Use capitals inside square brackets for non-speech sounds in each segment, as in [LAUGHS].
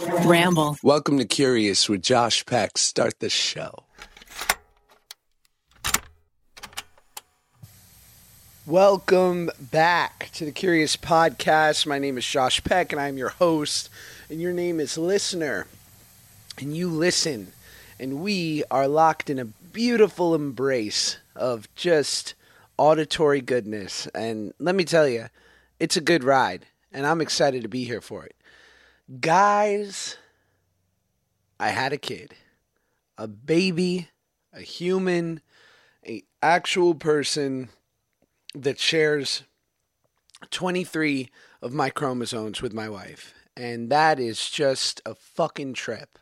Ramble. Welcome to Curious with Josh Peck. Start the show. Welcome back to the Curious Podcast. My name is Josh Peck, and I'm your host, and your name is Listener. And you listen, and we are locked in a beautiful embrace of just auditory goodness. And let me tell you, it's a good ride, and I'm excited to be here for it. Guys, I had a kid, a baby, a human, a actual person that shares 23 of my chromosomes with my wife. And that is just a fucking trip.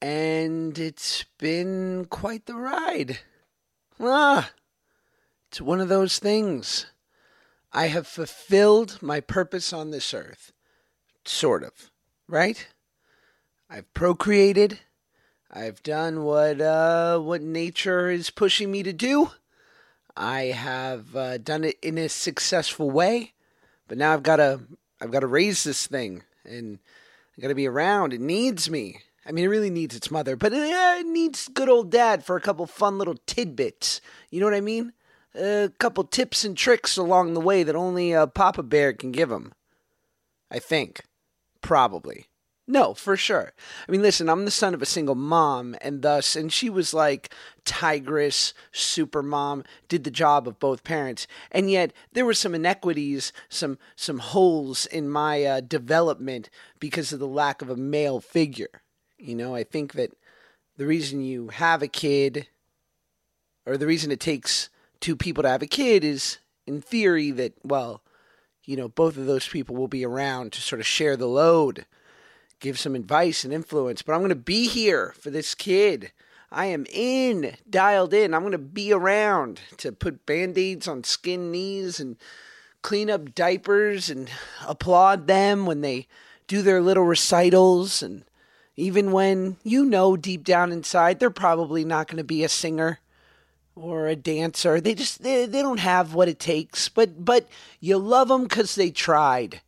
And it's been quite the ride. Ah, it's one of those things. I have fulfilled my purpose on this earth. Sort of. Right? I've procreated. I've done what uh, what nature is pushing me to do. I have uh, done it in a successful way, but now I've got to I've got to raise this thing, and I got to be around. It needs me. I mean, it really needs its mother, but it, it needs good old dad for a couple fun little tidbits. You know what I mean? A couple tips and tricks along the way that only uh, Papa Bear can give him. I think, probably. No, for sure. I mean, listen, I'm the son of a single mom, and thus, and she was like tigress, super mom, did the job of both parents, and yet there were some inequities, some some holes in my uh, development because of the lack of a male figure. You know, I think that the reason you have a kid, or the reason it takes two people to have a kid, is in theory that well, you know, both of those people will be around to sort of share the load give some advice and influence, but I'm going to be here for this kid. I am in, dialed in. I'm going to be around to put band aids on skin knees and clean up diapers and applaud them when they do their little recitals. And even when you know deep down inside they're probably not going to be a singer or a dancer, they just they, they don't have what it takes. But but you love them because they tried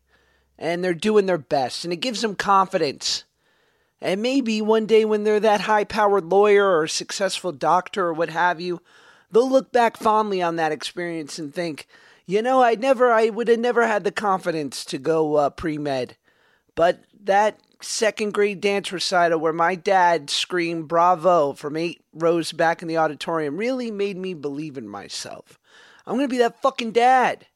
and they're doing their best, and it gives them confidence. And maybe one day when they're that high powered lawyer or successful doctor or what have you, they'll look back fondly on that experience and think, you know, I never, I would have never had the confidence to go uh, pre med. But that second grade dance recital where my dad screamed bravo from eight rows back in the auditorium really made me believe in myself. I'm going to be that fucking dad.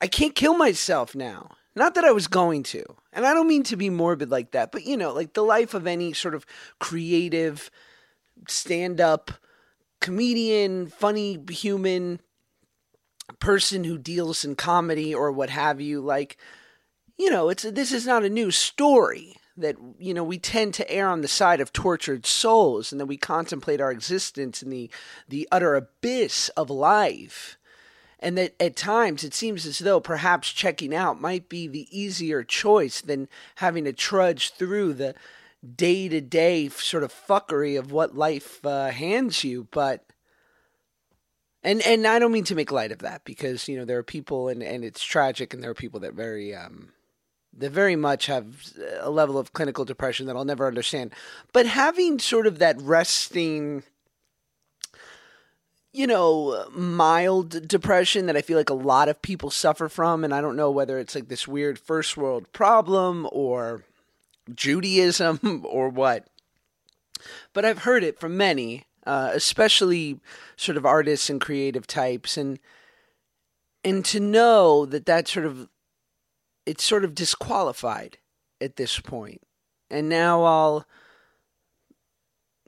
I can't kill myself now. Not that I was going to. And I don't mean to be morbid like that, but you know, like the life of any sort of creative stand up comedian, funny human person who deals in comedy or what have you, like, you know, it's this is not a new story that you know we tend to err on the side of tortured souls and that we contemplate our existence in the the utter abyss of life and that at times it seems as though perhaps checking out might be the easier choice than having to trudge through the day to day sort of fuckery of what life uh, hands you. But and and I don't mean to make light of that because you know there are people and and it's tragic and there are people that very um that very much have a level of clinical depression that I'll never understand. But having sort of that resting you know, mild depression that I feel like a lot of people suffer from. And I don't know whether it's like this weird first world problem or Judaism [LAUGHS] or what. But I've heard it from many, uh, especially sort of artists and creative types. And, and to know that that sort of, it's sort of disqualified at this point. And now I'll,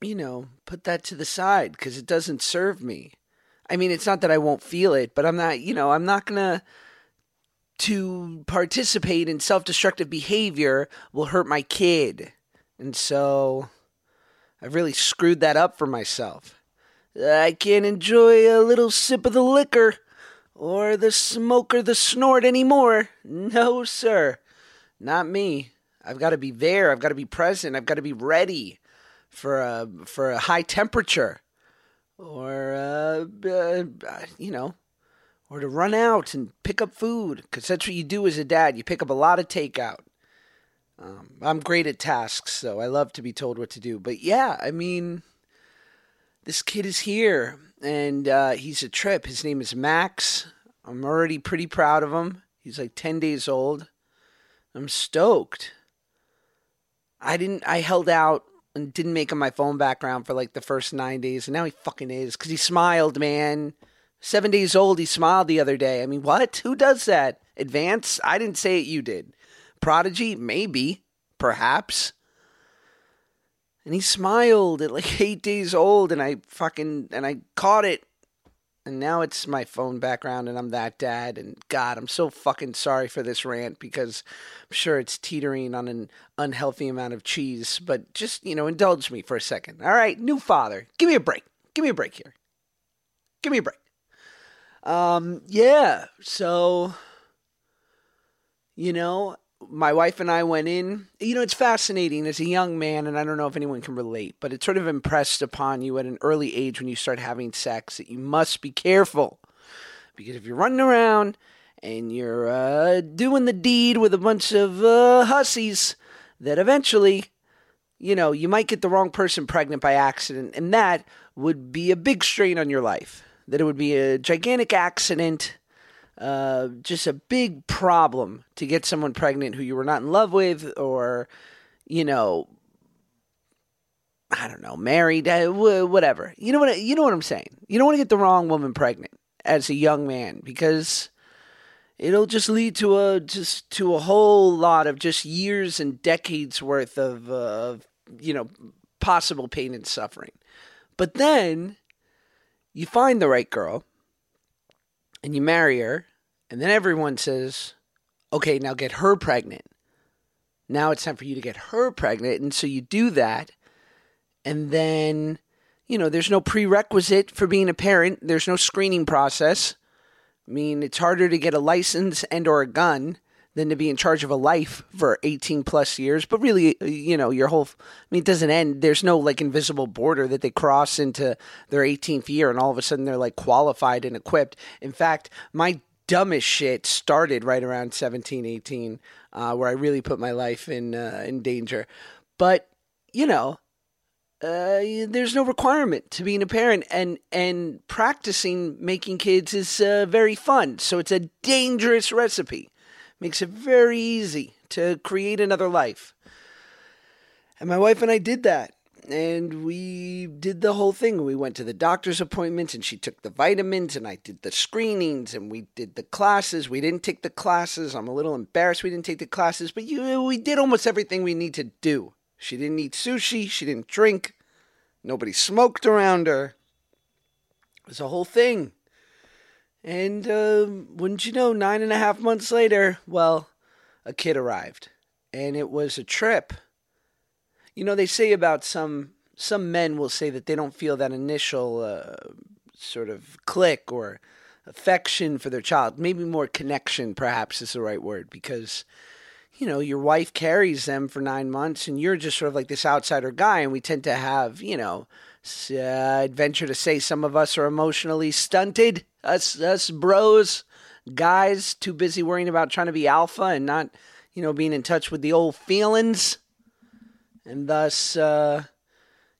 you know, put that to the side because it doesn't serve me. I mean, it's not that I won't feel it, but I'm not, you know, I'm not going to to participate in self-destructive behavior will hurt my kid. And so I've really screwed that up for myself. I can't enjoy a little sip of the liquor or the smoke or the snort anymore. No, sir. Not me. I've got to be there. I've got to be present. I've got to be ready for a for a high temperature, or uh, uh, you know, or to run out and pick up food because that's what you do as a dad. You pick up a lot of takeout. Um, I'm great at tasks, so I love to be told what to do. But yeah, I mean, this kid is here, and uh, he's a trip. His name is Max. I'm already pretty proud of him. He's like 10 days old. I'm stoked. I didn't, I held out and didn't make him my phone background for like the first nine days, and now he fucking is because he smiled, man. Seven days old, he smiled the other day. I mean, what? Who does that? Advance? I didn't say it, you did. Prodigy? Maybe. Perhaps. And he smiled at like [LAUGHS] eight days old, and I fucking, and I caught it. And now it's my phone background, and I'm that dad. And God, I'm so fucking sorry for this rant because I'm sure it's teetering on an unhealthy amount of cheese. But just, you know, indulge me for a second. All right, new father. Give me a break. Give me a break here. Give me a break. Um, yeah, so, you know, my wife and I went in. You know, it's fascinating as a young man, and I don't know if anyone can relate, but it's sort of impressed upon you at an early age when you start having sex that you must be careful. Because if you're running around and you're uh, doing the deed with a bunch of uh, hussies, that eventually, you know, you might get the wrong person pregnant by accident, and that would be a big strain on your life. That it would be a gigantic accident uh, just a big problem to get someone pregnant who you were not in love with or, you know, I don't know, married, uh, whatever. You know what? You know what I'm saying. You don't want to get the wrong woman pregnant as a young man because it'll just lead to a just to a whole lot of just years and decades worth of uh, you know possible pain and suffering. But then you find the right girl and you marry her, and then everyone says, okay, now get her pregnant. Now it's time for you to get her pregnant. And so you do that. And then, you know, there's no prerequisite for being a parent, there's no screening process. I mean, it's harder to get a license and or a gun than to be in charge of a life for 18 plus years. But really, you know, your whole, I mean, it doesn't end. There's no like invisible border that they cross into their 18th year and all of a sudden they're like qualified and equipped. In fact, my dumbest shit started right around 17, 18, uh, where I really put my life in, uh, in danger. But, you know, uh, there's no requirement to being a parent, and and practicing making kids is uh, very fun. So it's a dangerous recipe makes it very easy to create another life. And my wife and I did that. And we did the whole thing. We went to the doctor's appointments and she took the vitamins and I did the screenings and we did the classes. We didn't take the classes. I'm a little embarrassed we didn't take the classes, but you, we did almost everything we need to do. She didn't eat sushi. She didn't drink. Nobody smoked around her. It was a whole thing. And uh, wouldn't you know, nine and a half months later, well, a kid arrived. And it was a trip. You know, they say about some some men will say that they don't feel that initial uh, sort of click or affection for their child. Maybe more connection, perhaps, is the right word, because you know your wife carries them for nine months, and you're just sort of like this outsider guy, and we tend to have you know uh, I'd venture to say some of us are emotionally stunted. Us, us bros, guys, too busy worrying about trying to be alpha and not, you know, being in touch with the old feelings. And thus, uh,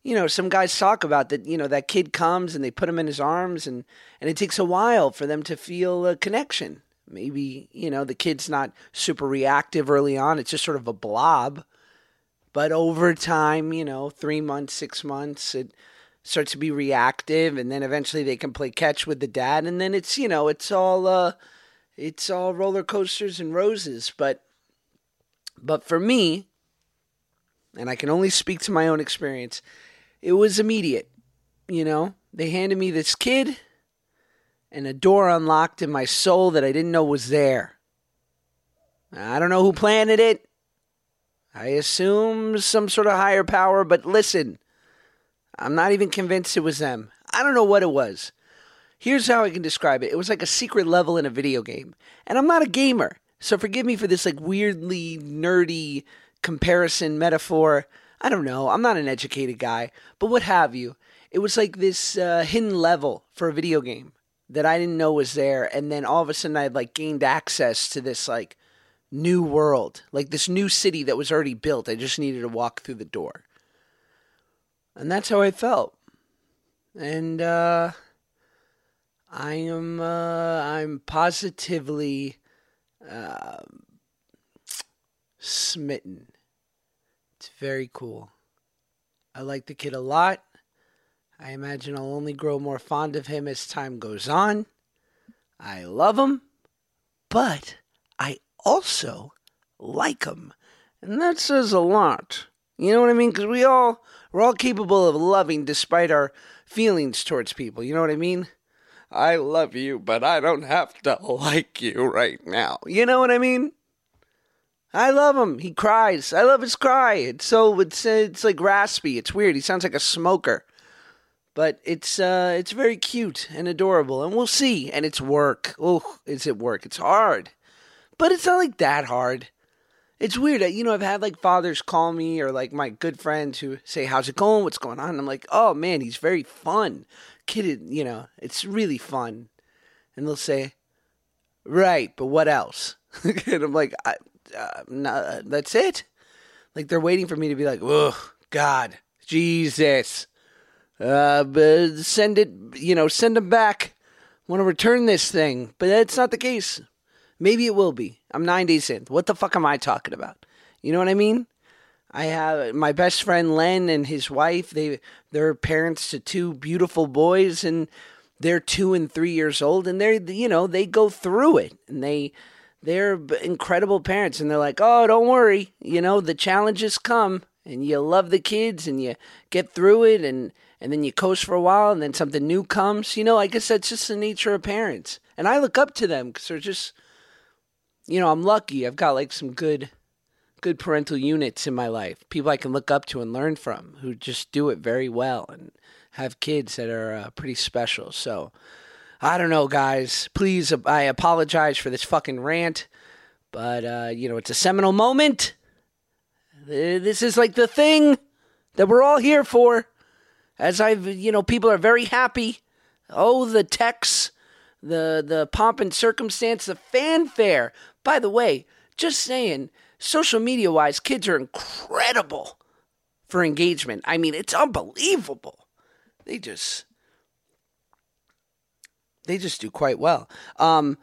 you know, some guys talk about that. You know, that kid comes and they put him in his arms, and and it takes a while for them to feel a connection. Maybe you know the kid's not super reactive early on; it's just sort of a blob. But over time, you know, three months, six months, it starts to be reactive and then eventually they can play catch with the dad and then it's you know it's all uh it's all roller coasters and roses. But but for me and I can only speak to my own experience it was immediate you know? They handed me this kid and a door unlocked in my soul that I didn't know was there. I don't know who planted it. I assume some sort of higher power but listen I'm not even convinced it was them. I don't know what it was. Here's how I can describe it. It was like a secret level in a video game. And I'm not a gamer. So forgive me for this like weirdly nerdy comparison metaphor. I don't know. I'm not an educated guy, but what have you. It was like this uh, hidden level for a video game that I didn't know was there and then all of a sudden I had like gained access to this like new world, like this new city that was already built. I just needed to walk through the door. And that's how I felt. And uh I am uh I'm positively uh, smitten. It's very cool. I like the kid a lot. I imagine I'll only grow more fond of him as time goes on. I love him, but I also like him. And that says a lot. You know what I mean? Because we all, we're all capable of loving despite our feelings towards people. You know what I mean? I love you, but I don't have to [LAUGHS] like you right now. You know what I mean? I love him. He cries. I love his cry. It's so it's it's like raspy. It's weird. He sounds like a smoker. But it's uh it's very cute and adorable and we'll see. And it's work. Oh, is it work? It's hard. But it's not like that hard. It's weird. You know, I've had like fathers call me or like my good friends who say, How's it going? What's going on? And I'm like, Oh man, he's very fun. Kid, you know, it's really fun. And they'll say, Right, but what else? [LAUGHS] and I'm like, I, uh, no, that's it. Like they're waiting for me to be like, oh God, Jesus, uh, but send it, you know, send them back. Want to return this thing, but that's not the case. Maybe it will be. I'm nine days in. What the fuck am I talking about? You know what I mean? I have my best friend Len and his wife. They they're parents to two beautiful boys, and they're two and three years old, and they're you know they go through it, and they they're incredible parents and they're like, "Oh, don't worry. You know, the challenges come and you love the kids and you get through it and and then you coast for a while and then something new comes. You know, I guess that's just the nature of parents. And I look up to them cuz they're just you know, I'm lucky. I've got like some good good parental units in my life. People I can look up to and learn from who just do it very well and have kids that are uh, pretty special. So, I don't know, guys. Please, I apologize for this fucking rant, but uh, you know it's a seminal moment. This is like the thing that we're all here for. As I've, you know, people are very happy. Oh, the texts, the the pomp and circumstance, the fanfare. By the way, just saying, social media wise, kids are incredible for engagement. I mean, it's unbelievable. They just they just do quite well. Um,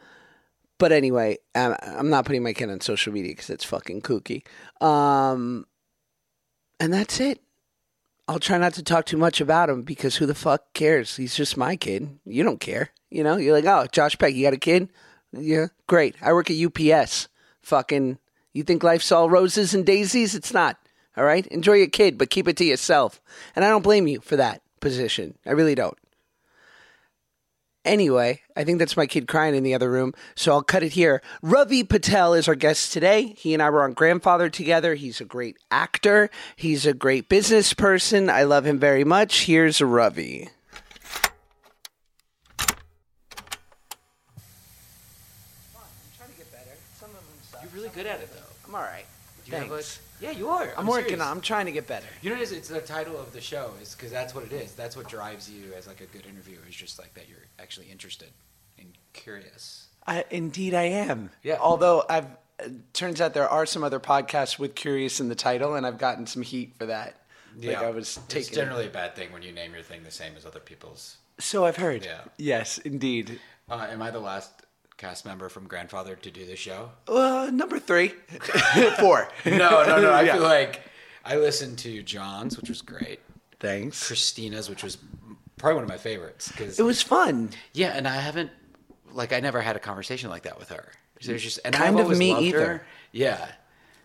but anyway, I'm, not putting my kid on social media because it's fucking kooky. Um, and that's it. I'll try not to talk too much about him because who the fuck cares? He's just my kid. You don't care. You know, you're like, oh, Josh Peck, you got a kid? Yeah, great. I work at UPS. Fucking, you think life's all roses and daisies? It's not. All right? Enjoy your kid, but keep it to yourself. And I don't blame you for that position. I really don't. Anyway, I think that's my kid crying in the other room, so I'll cut it here. Ravi Patel is our guest today. He and I were on Grandfathered together. He's a great actor, he's a great business person. I love him very much. Here's Ravi. You're really good at it, though. I'm all right. Do you have a- Thanks. yeah, you are. I'm, working on. I'm trying to get better. You know, what it is? it's the title of the show is because that's what it is. That's what drives you as like a good interviewer is just like that you're actually interested and curious. I, indeed, I am. Yeah. Although I've uh, turns out there are some other podcasts with "curious" in the title, and I've gotten some heat for that. Like I was It's taking. generally a bad thing when you name your thing the same as other people's. So I've heard. Yeah. Yes, indeed. Uh, am I the last cast member from Grandfathered to do the show? Uh, number three, [LAUGHS] four. No, no, no. I Yeah. feel like I listened to John's, which was great. Thanks. Christina's, which was probably one of my favorites because It was fun. Yeah, and I haven't like I never had a conversation like that with her. So it's just and Kind I've of me either. Her. Yeah,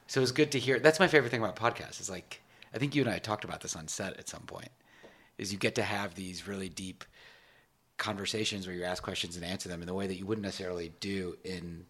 so it was good to hear. That's my favorite thing about podcasts. Is like I think you and I talked about this on set at some point. Is you get to have these really deep conversations where you ask questions and answer them in the way that you wouldn't necessarily do in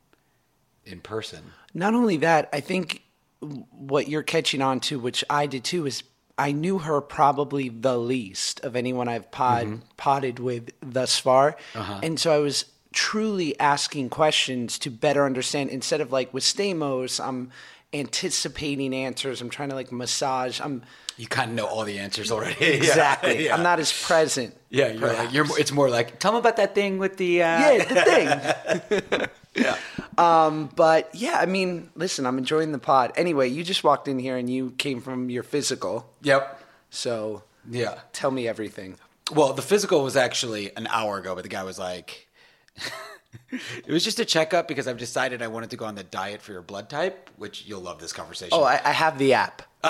in person. Not only that, I think what you're catching on to, which I did too, is I knew her probably the least of anyone I've pod mm-hmm. potted with thus far, uh-huh. and so I was truly asking questions to better understand. Instead of like with Stamos, I'm anticipating answers. I'm trying to like massage. I'm You kind of know all the answers already. [LAUGHS] Exactly. Yeah. I'm not as present. Yeah, you're like, you're. It's more like tell me about that thing with the. Uh... Yeah, the [LAUGHS] thing. [LAUGHS] yeah. Um, but yeah, I mean, listen, I'm enjoying the pod. Anyway, you just walked in here and you came from your physical, Yep. so Yeah. tell me everything. Well, the physical was actually an hour ago, but the guy was like, [LAUGHS] it was just a checkup because I've decided I wanted to go on the diet for your blood type, which you'll love this conversation. Oh, I, I have the app. [LAUGHS]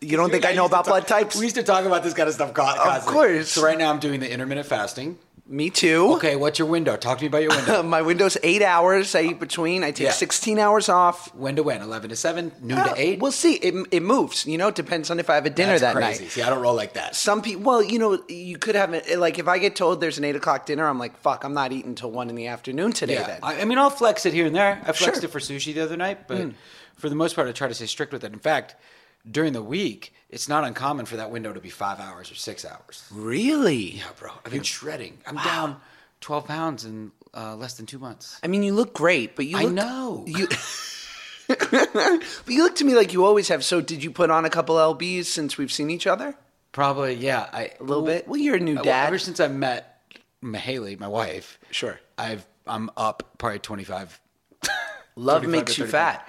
you don't think I know about talk- blood types? We used to talk about this kind of stuff con- constantly. course. So right now I'm doing the intermittent fasting. Me too. Okay, what's your window? Talk to me about your window. [LAUGHS] My window's eight hours. I eat between. I take Yeah. 16 hours off. when to when? 11 to 7? Noon Uh, to 8? We'll see. It, it moves. You know, it depends on if I have a dinner That's that crazy. night. See, I don't roll like that. Some people, well, you know, you could have it. Like, if I get told there's an eight o'clock dinner, I'm like, fuck, I'm not eating until one in the afternoon today. Yeah, Then I, I mean, I'll flex it here and there. I flexed Sure. Hmm. it for sushi the other night, but for the most part, I try to stay strict with it. In fact, during the week, it's not uncommon for that window to be five hours or six hours. really, Yeah, bro. I've been shredding. I'm down 12 pounds in uh, less than two months. I mean, you look great, but you I know. you. [LAUGHS] but you look to me like you always have. So, did you put on a couple lbs since we've seen each other? Probably, yeah. I, A little bit. Well, you're a new dad. Ever since I met Mahaley, my wife, Sure. I've I'm up probably 25. Love makes you 35. fat.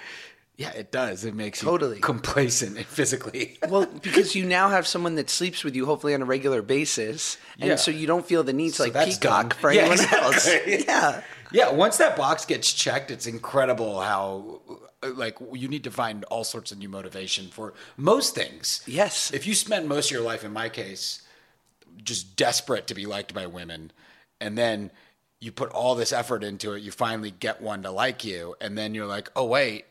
Yeah, it does. It makes Totally. you complacent and [LAUGHS] physically. Well, because you now have someone that sleeps with you, hopefully on a regular basis, and Yeah. so you don't feel the need to So like that's peacock done. for Yeah, anyone exactly. else. [LAUGHS] Yeah. Yeah, once that box gets checked, it's incredible how like you need to find all sorts of new motivation for most things. Yes. If you spend most of your life in my case just desperate to be liked by women and then you put all this effort into it, you finally get one to like you and then you're like, "Oh wait,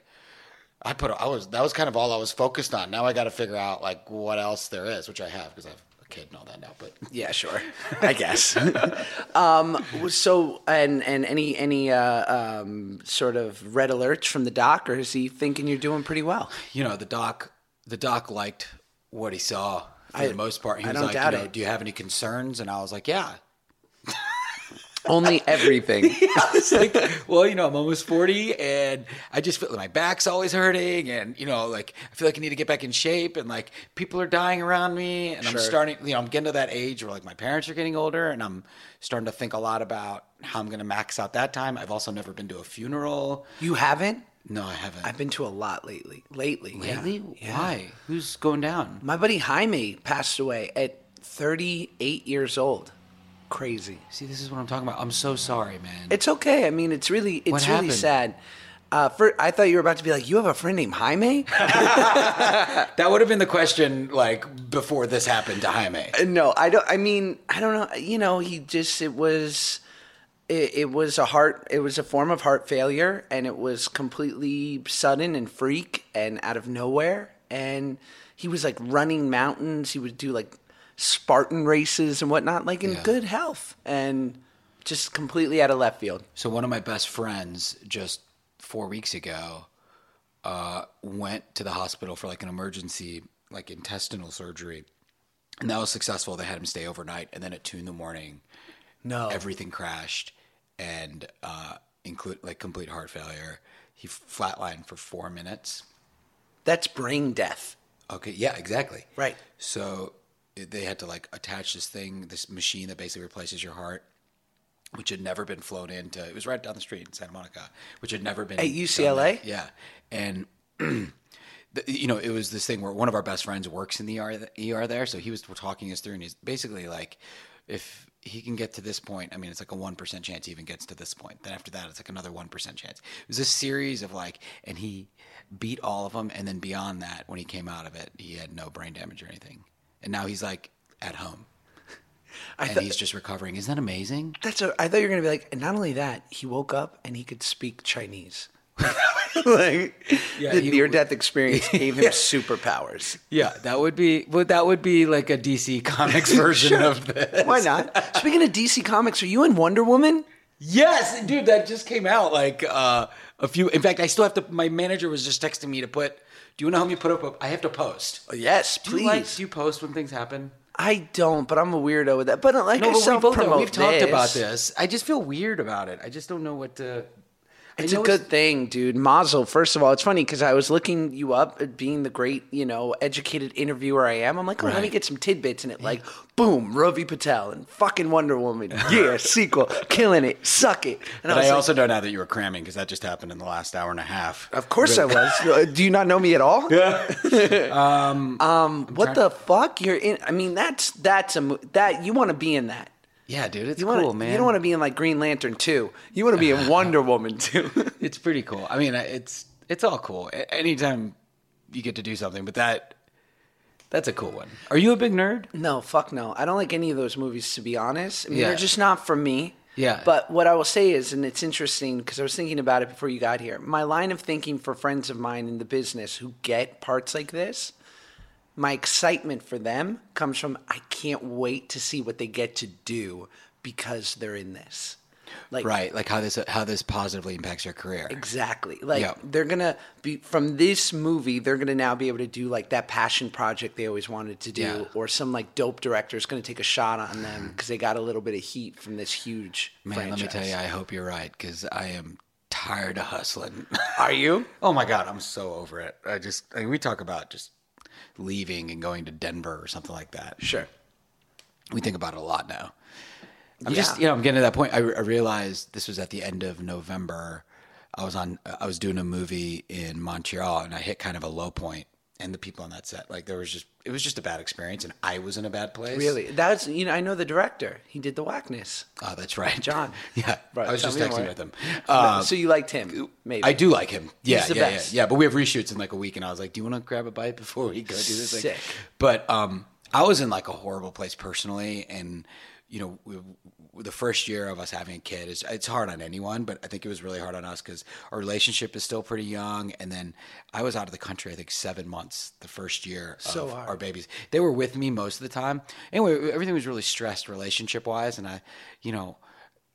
I put I was that was kind of all I was focused on. Now I got to figure out like what else there is, which I have because I have a kid and all that now, but Yeah, sure. [LAUGHS] I guess. [LAUGHS] um, so, and and any any uh, um, sort of red alerts from the doc, or is he thinking you're doing pretty well? you know, the doc, the doc liked what he saw for I- the most part. He I was don't like, doubt you know, it. do you have any concerns? And I was like, yeah. Only everything. [LAUGHS] I was like, well, you know, I'm almost 40 and I just feel like my back's always hurting. And, you know, like, I feel like I need to get back in shape. And, like, people are dying around me. And Sure. I'm starting, you know, I'm getting to that age where, like, my parents are getting older. And I'm starting to think a lot about how I'm going to max out that time. I've also never been to a funeral. You haven't? No, I haven't. I've been to a lot lately. Lately. Lately? Yeah. Why? Who's going down? My buddy Jaime passed away at 38 years old. Crazy. See, this is what I'm talking about. I'm so sorry, man. It's okay. I mean, it's really it's really happened? sad. Uh, for, I thought you were about to be like, you have a friend named Jaime? [LAUGHS] That would have been the question, like before this happened to Jaime. no, I don't. I mean, I don't know. You know, he just it was, it, it was a heart. It was a form of heart failure, and it was completely sudden and freak and out of nowhere. And he was like running mountains. He would do like Spartan races and whatnot, like in Yeah. good health, and just completely out of left field. So one of my best friends just four weeks ago uh, went to the hospital for like an emergency, like intestinal surgery, and that was successful. They had him stay overnight, and then at two in the morning, No, everything crashed, and uh, include like complete heart failure. He flatlined for four minutes. that's brain death. Okay, yeah, exactly. Right. So they had to like attach this thing, this machine that basically replaces your heart, which had never been flown into. It was right down the street in Santa Monica, which had never been At UCLA? Yeah, and. [CLEARS THROAT] the- You know, it was this thing where one of our best friends works in the ER, ER there, so he was talking us through, and he's basically like, if he can get to this point, I mean, it's like a one percent chance he even gets to this point. Then after that, it's like another one percent chance. It was a series of like, and he beat all of them, and then beyond that, when he came out of it, he had no brain damage or anything, and now he's like at home, I and he's just recovering. Isn't that amazing? That's a, I thought you were gonna be like, and not only that, he woke up and he could speak Chinese. [LAUGHS] like Yeah, the near death experience gave him [LAUGHS] superpowers. Yeah, that would be. Well, that would be like a DC [LAUGHS] Comics version of this. Why not? Speaking of DC Comics, are you in Wonder Woman? Yes, dude, that just came out like uh, a few. In fact, I still have to. My manager was just texting me to put. Do you want to help me put up? a- I have to post. Oh, yes, Do please. you, like, do you post when things happen? I don't, but I'm a weirdo with that. But like No, I but we self both. We've talked about this. I just feel weird about it. I just don't know what to. It's a good thing, dude. Mazel, first of all, it's funny because I was looking you up being the great, you know, educated interviewer I am. I'm like, oh, let me get some tidbits, and it like, boom, Ravi Patel and fucking Wonder Woman, [LAUGHS] yeah, sequel, killing it, suck it. And But I, was like, also know now that you were cramming because that just happened in the last hour and a half. of course I was. [LAUGHS] Uh, Do you not know me at all? Yeah. [LAUGHS] um, Um, what the fuck? You're in. I mean, that's that's a that you want to be in that. Yeah, dude, it's You want cool, man. You don't want to be in like Green Lantern too. You want to be in [LAUGHS] Wonder Woman too. [LAUGHS] It's pretty cool. I mean, it's it's all cool. Anytime you get to do something, but that that's a cool one. Are you a big nerd? No, fuck no. I don't like any of those movies to be honest. I mean, Yeah. they're just not for me. Yeah. But what I will say is, and it's interesting because I was thinking about it before you got here. My line of thinking for friends of mine in the business who get parts like this, my excitement for them comes from I can't wait to see what they get to do because they're in this. Like Right, like how this how this positively impacts your career. Exactly. Like Yeah. they're gonna be from this movie. They're gonna now be able to do like that passion project they always wanted to do, Yeah. or some like dope director is gonna take a shot on them hmm. because they got a little bit of heat from this huge Man, franchise. let me tell you, I hope you're right because I am tired of hustling. Are you? [LAUGHS] oh my god, I'm so over it. I just I mean, we talk about just leaving and going to Denver or something like that. Sure. we think about it a lot now. I'm Yeah. just, you know, I'm getting to that point. I, I realized this was at the end of November. I was on, I was doing a movie in Montreal, and I hit kind of a low point. And the people on that set, like, there was just, it was just a bad experience, and I was in a bad place. Really? That's you know I know the director. He did the Wackness. Oh, that's right, John. [LAUGHS] yeah, Right, I was just texting more. with him. [LAUGHS] Uh, so you liked him? Maybe I do like him. Yeah, yeah, yeah, yeah. But we have reshoots in like a week, and I was like, "Do you want to grab a bite before we go do this?" Like, Sick. But um, I was in like a horrible place personally, and you know, the first year of us having a kid is it's hard on anyone, but I think it was really hard on us because our relationship is still pretty young, and then I was out of the country. I think seven months the first year So of hard. our babies. They were with me most of the time. Anyway, everything was really stressed relationship wise, and I, you know.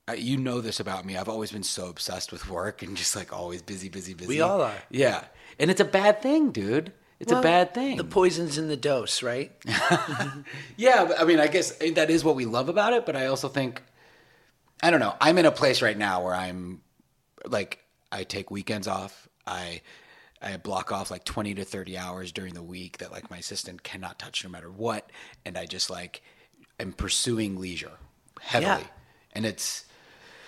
I- You know this about me. I've always been so obsessed with work and just like always busy, busy, busy. We all are. Yeah. And it's a bad thing, dude. It's a bad thing. The poison's in the dose, right? [LAUGHS] yeah, I mean, I guess eh, that is what we love about it, but I also think I don't know. I'm in a place right now where I'm like I take weekends off. I I block off like 20 to 30 hours during the week that like my assistant cannot touch no matter what and I just like am pursuing leisure heavily. Yeah. And it's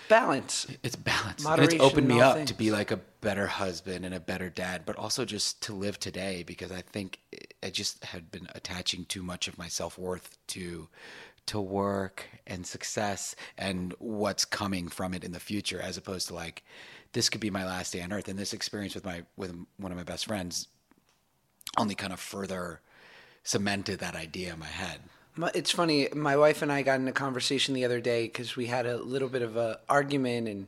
Balance. it's balance. And Moderation it's opened me up things. to be like a better husband and a better dad, but also just to live today because I think I just had been attaching too much of my self worth to to work and success and what's coming from it in the future, as opposed to like this could be my last day on earth. And this experience with my with one of my best friends only kind of further cemented that idea in my head. It's funny. My wife and I got in a conversation the other day because we had a little bit of a argument, and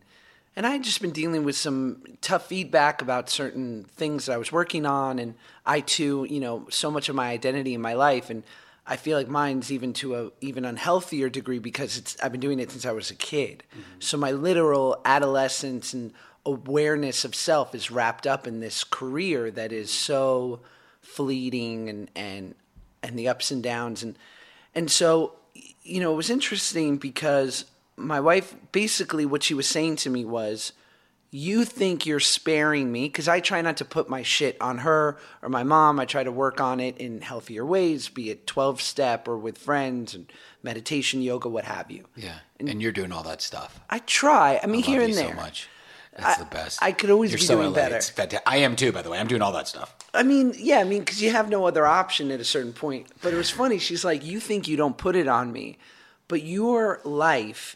and I had just been dealing with some tough feedback about certain things that I was working on, and I too, you know, so much of my identity in my life, and I feel like mine's even to a even unhealthier degree because it's I've been doing it since I was a kid. Mm-hmm. So my literal adolescence and awareness of self is wrapped up in this career that is so fleeting and and and the ups and downs and and so you know it was interesting because my wife basically what she was saying to me was you think you're sparing me because I try not to put my shit on her or my mom. I try to work on it in healthier ways, be it 12 step or with friends and meditation, yoga, what have you. Yeah. And, you're doing all that stuff. I try. I mean, I here and you there. so much. That's I- the best. I could always You're be so doing LA. better. It's fantastic. I am too, by the way. I'm doing all that stuff. I mean, yeah, I mean, because you have no other option at a certain point. But it was funny. She's like, You think you don't put it on me, but your life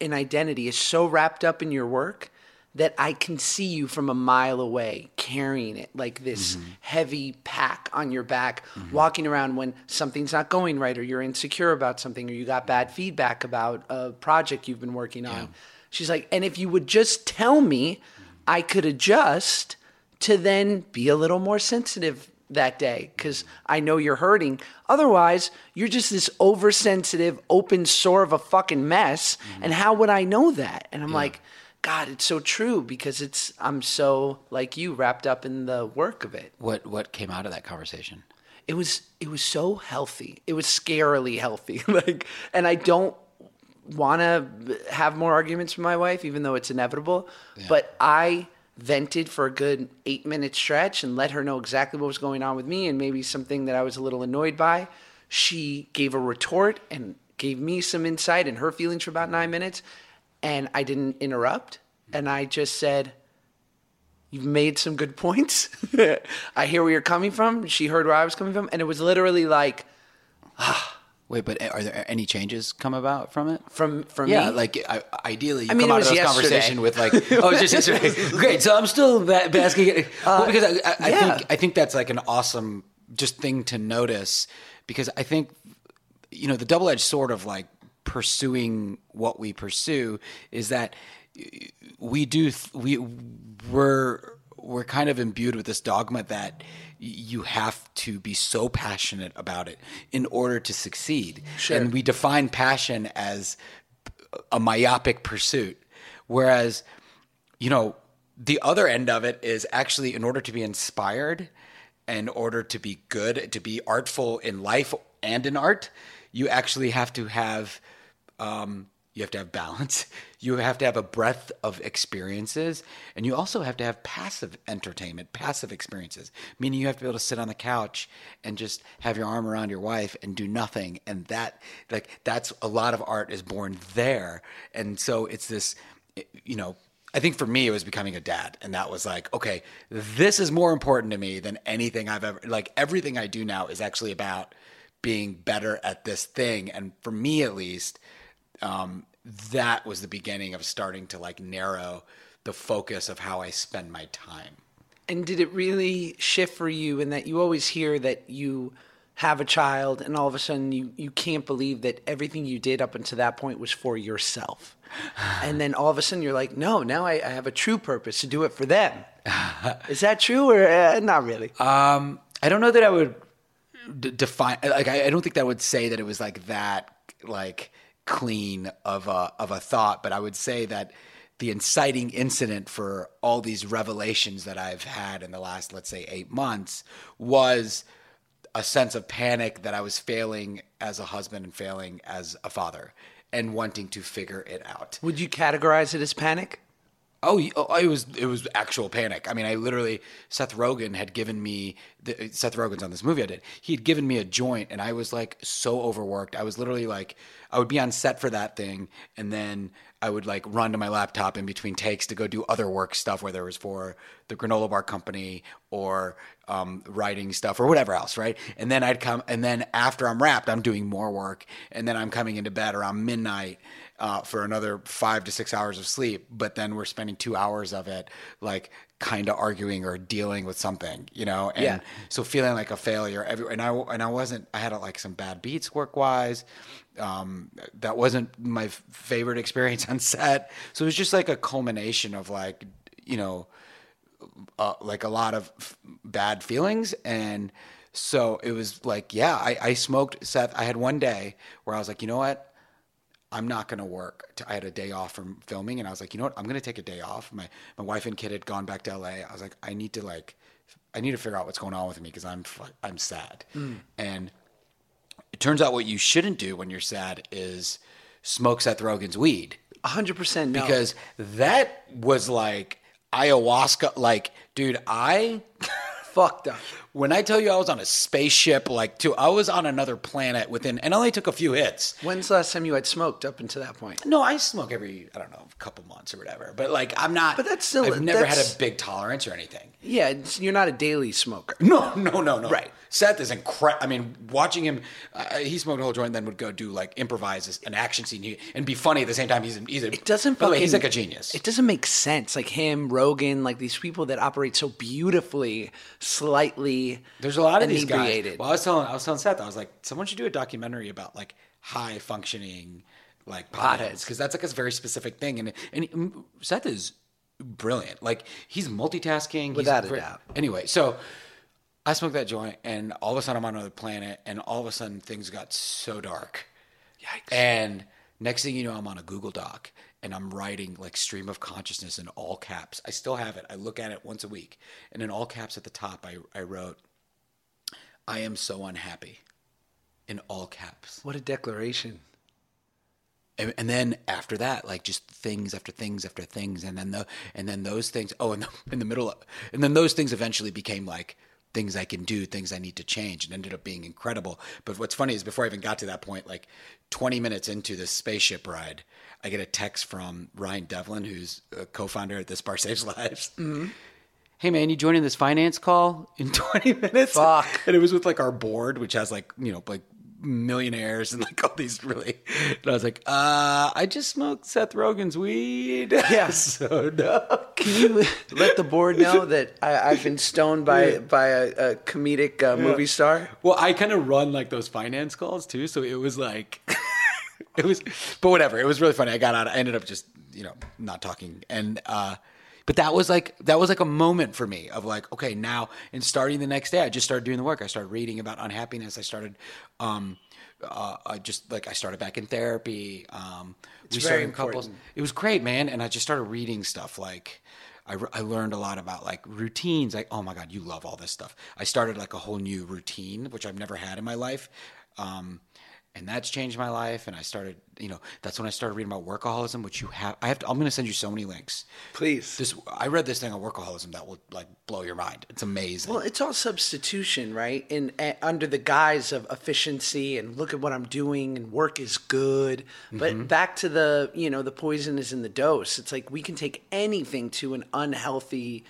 and identity is so wrapped up in your work that I can see you from a mile away carrying it like this mm-hmm. heavy pack on your back, mm-hmm. walking around when something's not going right or you're insecure about something or you got bad feedback about a project you've been working on. She's like, And if you would just tell me, mm-hmm. I could adjust to then be a little more sensitive that day because I know you're hurting. Otherwise, you're just this oversensitive, open sore of a fucking mess. And how would I know that? And I'm like, God, it's so true because it's I'm so like you wrapped up in the work of it. What what came out of that conversation? It was it was so healthy. It was scarily healthy. [LAUGHS] like and I don't want to have more arguments with my wife, even though it's inevitable. But I vented for a good eight minute stretch and let her know exactly what was going on with me and maybe something that I was a little annoyed by. She gave a retort and gave me some insight and her feelings for about nine minutes. And I didn't interrupt. And I just said, You've made some good points. [LAUGHS] I hear where you're coming from. She heard where I was coming from. And it was literally like, ah. Wait, but are there any changes come about from it? from, from Yeah, me. like I, ideally, you I mean, come out of this yesterday. conversation with like, [LAUGHS] oh, just yesterday. Great. So I'm still ba- basking. well, because I, I, I yeah. think I think that's like an awesome just thing to notice because I think you know the double edged sword of like pursuing what we pursue is that we do we we're we're kind of imbued with this dogma that you have to be so passionate about it in order to succeed Sure. and we define passion as a myopic pursuit whereas you know the other end of it is actually in order to be inspired in order to be good to be artful in life and in art you actually have to have um, you have to have balance. [LAUGHS] You have to have a breadth of experiences and you also have to have passive entertainment passive experiences meaning you have to be able to sit on the couch and just have your arm around your wife and do nothing and that like that's a lot of art is born there. And so it's this you know I think for me it was becoming a dad and that was like okay this is more important to me than anything I've ever like everything I do now is actually about being better at this thing. And for me at least um, that was the beginning of starting to like narrow the focus of how I spend my time. And did it really shift for you in that you always hear that you have a child and all of a sudden you, you can't believe that everything you did up until that point was for yourself? [SIGHS] And then all of a sudden you're like, no, now I, I have a true purpose to do it for them. [LAUGHS] Is that true or uh, not really? Um, I don't know that I would d- define like I, I don't think that would say that it was like that like clean of a of a thought, but I would say that the inciting incident for all these revelations that I've had in the last let's say 8 months was a sense of panic that I was failing as a husband and failing as a father and wanting to figure it out. Would you categorize it as panic? Oh, oh, it was it was actual panic. I mean, I literally Seth Rogen had given me the, Seth Rogen's on this movie I did. He had given me a joint, and I was like so overworked. I was literally like, I would be on set for that thing, and then I would like run to my laptop in between takes to go do other work stuff, whether it was for the granola bar company or um, writing stuff or whatever else, right? And then I'd come, and then after I'm wrapped, I'm doing more work, and then I'm coming into bed around midnight uh, for another five to six hours of sleep. But then we're spending two hours of it like kind of arguing or dealing with something, you know? And Yeah. so feeling like a failure every, and I, and I wasn't, I had like some bad beats work wise. Um, that wasn't my f- favorite [LAUGHS] experience on set. So it was just like a culmination of like, you know, uh, like a lot of f- bad feelings and so it was like yeah I, I smoked seth i had one day where i was like you know what i'm not going to work I had a day off from filming and i was like you know what i'm going to take a day off my my wife and kid had gone back to la i was like i need to like i need to figure out what's going on with me because i'm i'm sad mm. and it turns out what you shouldn't do when you're sad is smoke seth rogen's weed 100% no. because that was like ayahuasca. Like, dude, I [LAUGHS] fucked up. When I tell you I was on a spaceship, like, to I was on another planet within, and I only took a few hits. When's the last time you had smoked up until that point? No, I smoke every I don't know, a couple months or whatever. But like, I'm not. But that's still- I've never had a big tolerance or anything. Yeah, you're not a daily smoker. No, no, no, no. Right. Seth is incredible. I mean, watching him, uh, he smoked a whole joint, then would go do like improvise an action scene he, and be funny at the same time. He's he's a, It doesn't. By the way, he's like a genius. It doesn't make sense. Like him, Rogan, like these people that operate so beautifully, slightly. There's a lot of these guys. Well, I was telling I was telling Seth, I was like, someone should do a documentary about like high functioning like potheads because that's like a very specific thing. And and Seth is brilliant. Like he's multitasking he's Without a ver- doubt. Anyway, so I smoked that joint, and all of a sudden I'm on another planet, and all of a sudden things got so dark. Yikes. And next thing you know, I'm on a Google Doc and I'm writing like stream of consciousness in all caps. I still have it. I look at it once a week. And in all caps at the top, I, I wrote, I am so unhappy. In all caps. What a declaration. and, and then after that, like just things after things after things, and then the and then those things. Oh, and the, in the middle, of, and then those things eventually became like things I can do, things I need to change, and ended up being incredible. But what's funny is before I even got to that point, like 20 minutes into this spaceship ride, I get a text from Ryan Devlin, who's a co-founder at This Bar Saves Lives. Mm-hmm. Hey man, you joining this finance call in [LAUGHS] 20 minutes? Fuck. And it was with like our board, which has like you know like millionaires and like all these really. And I was like, uh, I just smoked Seth Rogen's weed. [LAUGHS] Yeah. so no. Can you let the board know [LAUGHS] that I, I've been stoned by by a, a comedic uh, movie star? Well, I kind of run like those finance calls too, so it was like. [LAUGHS] it was, but whatever. It was really funny. I got out. I ended up just, you know, not talking. And, uh, but that was like that was like a moment for me of like, okay, now and starting the next day, I just started doing the work. I started reading about unhappiness. I started, um, uh, I just like I started back in therapy. Um, we very started in couples. important. It was great, man. And I just started reading stuff like. I, I learned a lot about like routines. Like, oh my God, you love all this stuff. I started like a whole new routine, which I've never had in my life. Um, and that's changed my life. And I started, you know, that's when I started reading about workaholism, which you have. I have. To, I'm going to send you so many links. Please. This I read this thing on workaholism that will like blow your mind. It's amazing. Well, it's all substitution, right? and uh, under the guise of efficiency and look at what I'm doing and work is good. But back to the you know the poison is in the dose. It's like we can take anything to an unhealthy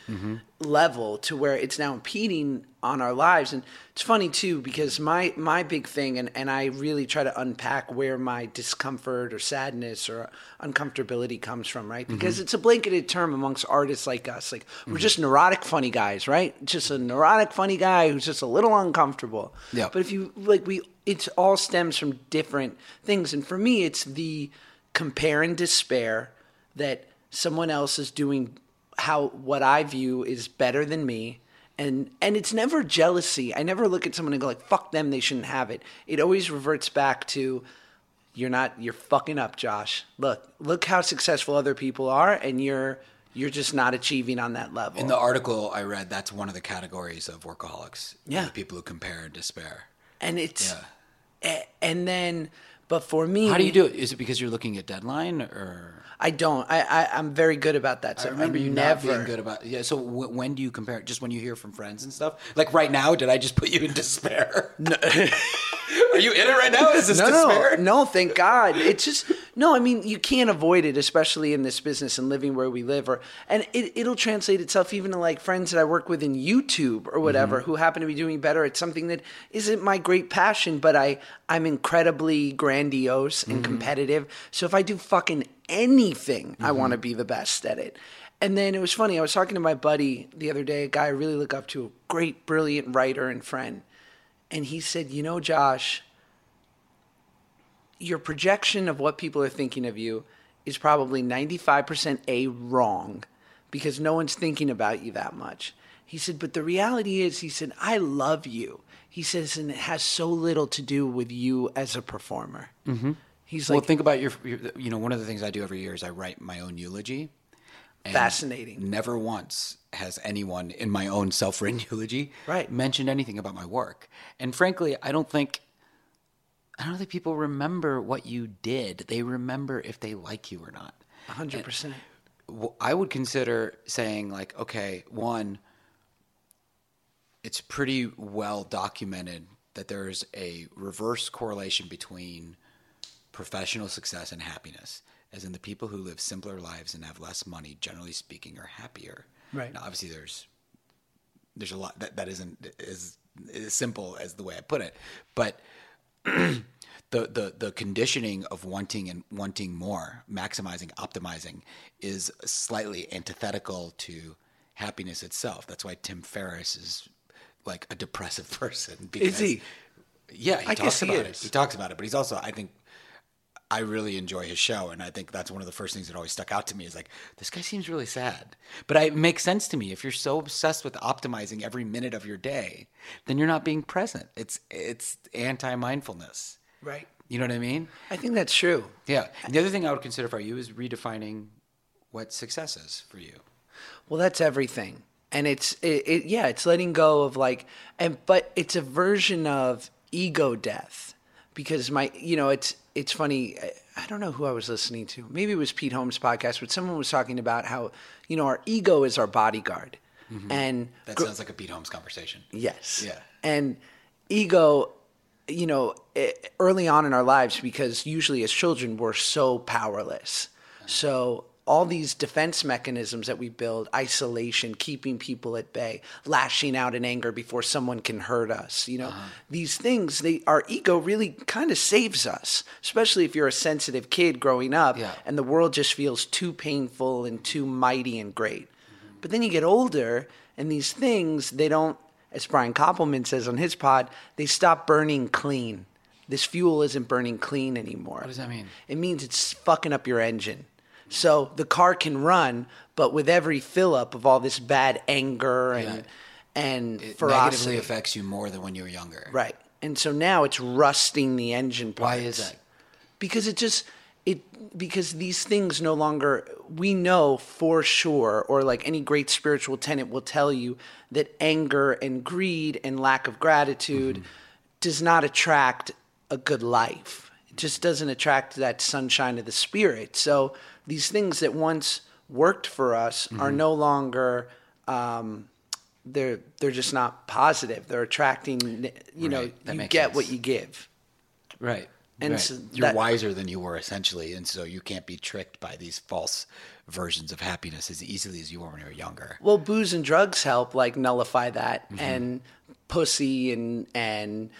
level to where it's now impeding on our lives. And it's funny too because my my big thing and and I really try to unpack where my discomfort or sadness or uncomfortability comes from, right? Because mm-hmm. it's a blanketed term amongst artists like us. Like we're mm-hmm. just neurotic funny guys, right? Just a neurotic funny guy who's just a little uncomfortable. Yeah. But if you like we it all stems from different things and for me it's the compare and despair that someone else is doing how what I view is better than me and and it's never jealousy. I never look at someone and go like fuck them they shouldn't have it. It always reverts back to you're not you're fucking up, Josh. Look, look how successful other people are and you're you're just not achieving on that level. in the article I read, that's one of the categories of workaholics. Yeah. people who compare and despair. and it's Yeah. and then but for me How do you do it? Is it because you're looking at deadline or? I don't. I, I I'm very good about that. So I remember you never not being good about yeah. So w- when do you compare? Just when you hear from friends and stuff. Like right now, did I just put you in despair? No. [LAUGHS] Are you in it right now? Is this no, despair? no, no, thank God. It's just no. I mean, you can't avoid it, especially in this business and living where we live. Or and it, it'll translate itself even to like friends that I work with in YouTube or whatever mm-hmm. who happen to be doing better at something that isn't my great passion, but I I'm incredibly grandiose and mm-hmm. competitive. So if I do fucking anything, I want to mm-hmm. be the best at it. And then it was funny. I was talking to my buddy the other day, a guy I really look up to, a great, brilliant writer and friend. And he said, You know, Josh, your projection of what people are thinking of you is probably 95% A wrong because no one's thinking about you that much. He said, but the reality is, he said, I love you. He says, and it has so little to do with you as a performer. Mm-hmm. He's like, Well, think about your, your. You know, one of the things I do every year is I write my own eulogy. And Fascinating. Never once has anyone in my own self-written [LAUGHS] eulogy Right. mentioned anything about my work. And frankly, I don't think I don't think people remember what you did. They remember if they like you or not. 100%. Well, I would consider saying like, okay, one, it's pretty well documented that there's a reverse correlation between professional success and happiness, as in the people who live simpler lives and have less money, generally speaking, are happier. Right. Now, obviously, there's there's a lot that that isn't as, as simple as the way I put it, but [CLEARS THROAT] the, the the conditioning of wanting and wanting more, maximizing, optimizing, is slightly antithetical to happiness itself. That's why Tim Ferriss is like a depressive [LAUGHS] person. Because, he? Yeah, he I talks guess he about is. it. He talks about it, but he's also, I think, I really enjoy his show, and I think that's one of the first things that always stuck out to me is like this guy seems really sad, but I, it makes sense to me. If you're so obsessed with optimizing every minute of your day, then you're not being present. It's it's anti mindfulness. Right. You know what I mean? I think that's true. Yeah. And the other thing I would consider for you is redefining what success is for you. Well, that's everything, and it's it, it. Yeah, it's letting go of like, and but it's a version of ego death because my, you know, it's it's funny. I don't know who I was listening to. Maybe it was Pete Holmes' podcast, but someone was talking about how you know our ego is our bodyguard, mm-hmm. and That gr- sounds like a Pete Holmes conversation. Yes. Yeah. And ego, you know, early on in our lives, because usually as children we're so powerless. Uh-huh. So all these defense mechanisms that we build, isolation, keeping people at bay, lashing out in anger before someone can hurt us, you know, uh-huh. these things, they our ego really kind of saves us, especially if you're a sensitive kid growing up Yeah. and the world just feels too painful and too mighty and great. Mm-hmm. But then you get older, and these things, they don't, as Brian Koppelman says on his pod, they stop burning clean. This fuel isn't burning clean anymore. What does that mean? It means it's fucking up your engine. So the car can run, but with every fill up of all this bad anger and Yeah. and It ferocity. negatively affects you more than when you were younger. Right. And so now it's rusting the engine Why is that? Because it just it because these things no longer we know for sure or like any great spiritual tenant will tell you that anger and greed and lack of gratitude Mm-hmm. does not attract a good life. Just doesn't attract that sunshine of the spirit. So these things that once worked for us are Mm-hmm. no longer um, they're they're just not positive. They're attracting. You know, Right. You get sense. what you give. Right. And right. so you're wiser than you were essentially, and so you can't be tricked by these false versions of happiness as easily as you were when you were younger. Well, booze and drugs help like nullify that, Mm-hmm. and pussy and and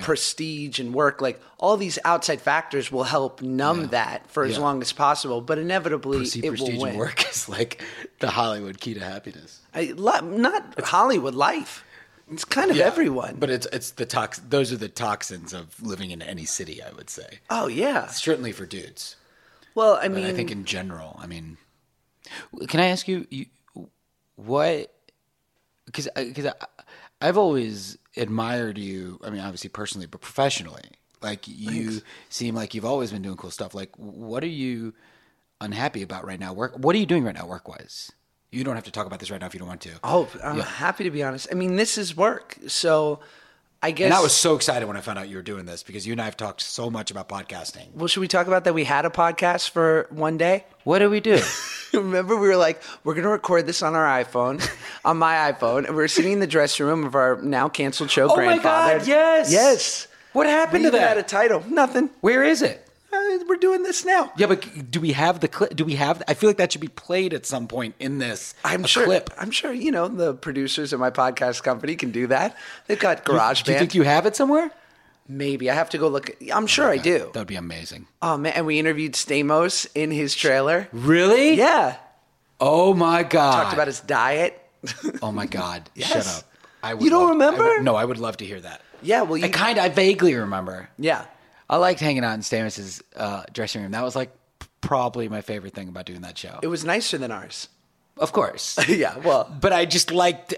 prestige and work. Like all these outside factors will help numb that for as long as possible. But inevitably, it will prestige, win. and work [LAUGHS] is like the Hollywood key to happiness. I, not Hollywood life. It's kind of everyone. but it's it's the tox. Those are the toxins of living in any city. I would say oh yeah. certainly for dudes. Well, I But mean, I think in general, I mean, can I ask you, you what? Because because I've always admired you. I mean, obviously personally, but professionally. Like you seem like you've always been doing cool stuff. Like, what are you unhappy about right now? Work. What are you doing right now, work wise? You don't have to talk about this right now if you don't want to. oh, I'm happy to be honest. I mean, this is work. So, I guess. And I was so excited when I found out you were doing this because you and I have talked so much about podcasting. well, should we talk about that? We had a podcast for one day. What did we do? [LAUGHS] Remember, we were like, we're going to record this on our iPhone, on my iPhone, and we were sitting in the dressing room of our now canceled show. Oh my grandfather. God, yes! yes. what We happened to even had a title. Nothing. Where is it? Uh, we're doing this now. Yeah, but do we have the clip? Do we have? I feel like that should be played at some point in this. I'm a sure. clip. I'm sure. You know, the producers of my podcast company can do that. They've got GarageBand. Do you think you have it somewhere? Maybe I have to go look. I'm sure I do. That would be amazing. Oh man, and we interviewed Stamos in his trailer. Really? Yeah, Oh my god. talked about his diet. Oh my god. [LAUGHS] Yes. Shut up. I would You don't love- I remember? would- no, I would love to hear that. Yeah, well, you I kind of, I vaguely remember. yeah. I liked hanging out in Stamos's uh, dressing room. That was like probably my favorite thing about doing that show. It was nicer than ours. of course. [LAUGHS] yeah, well, but I just liked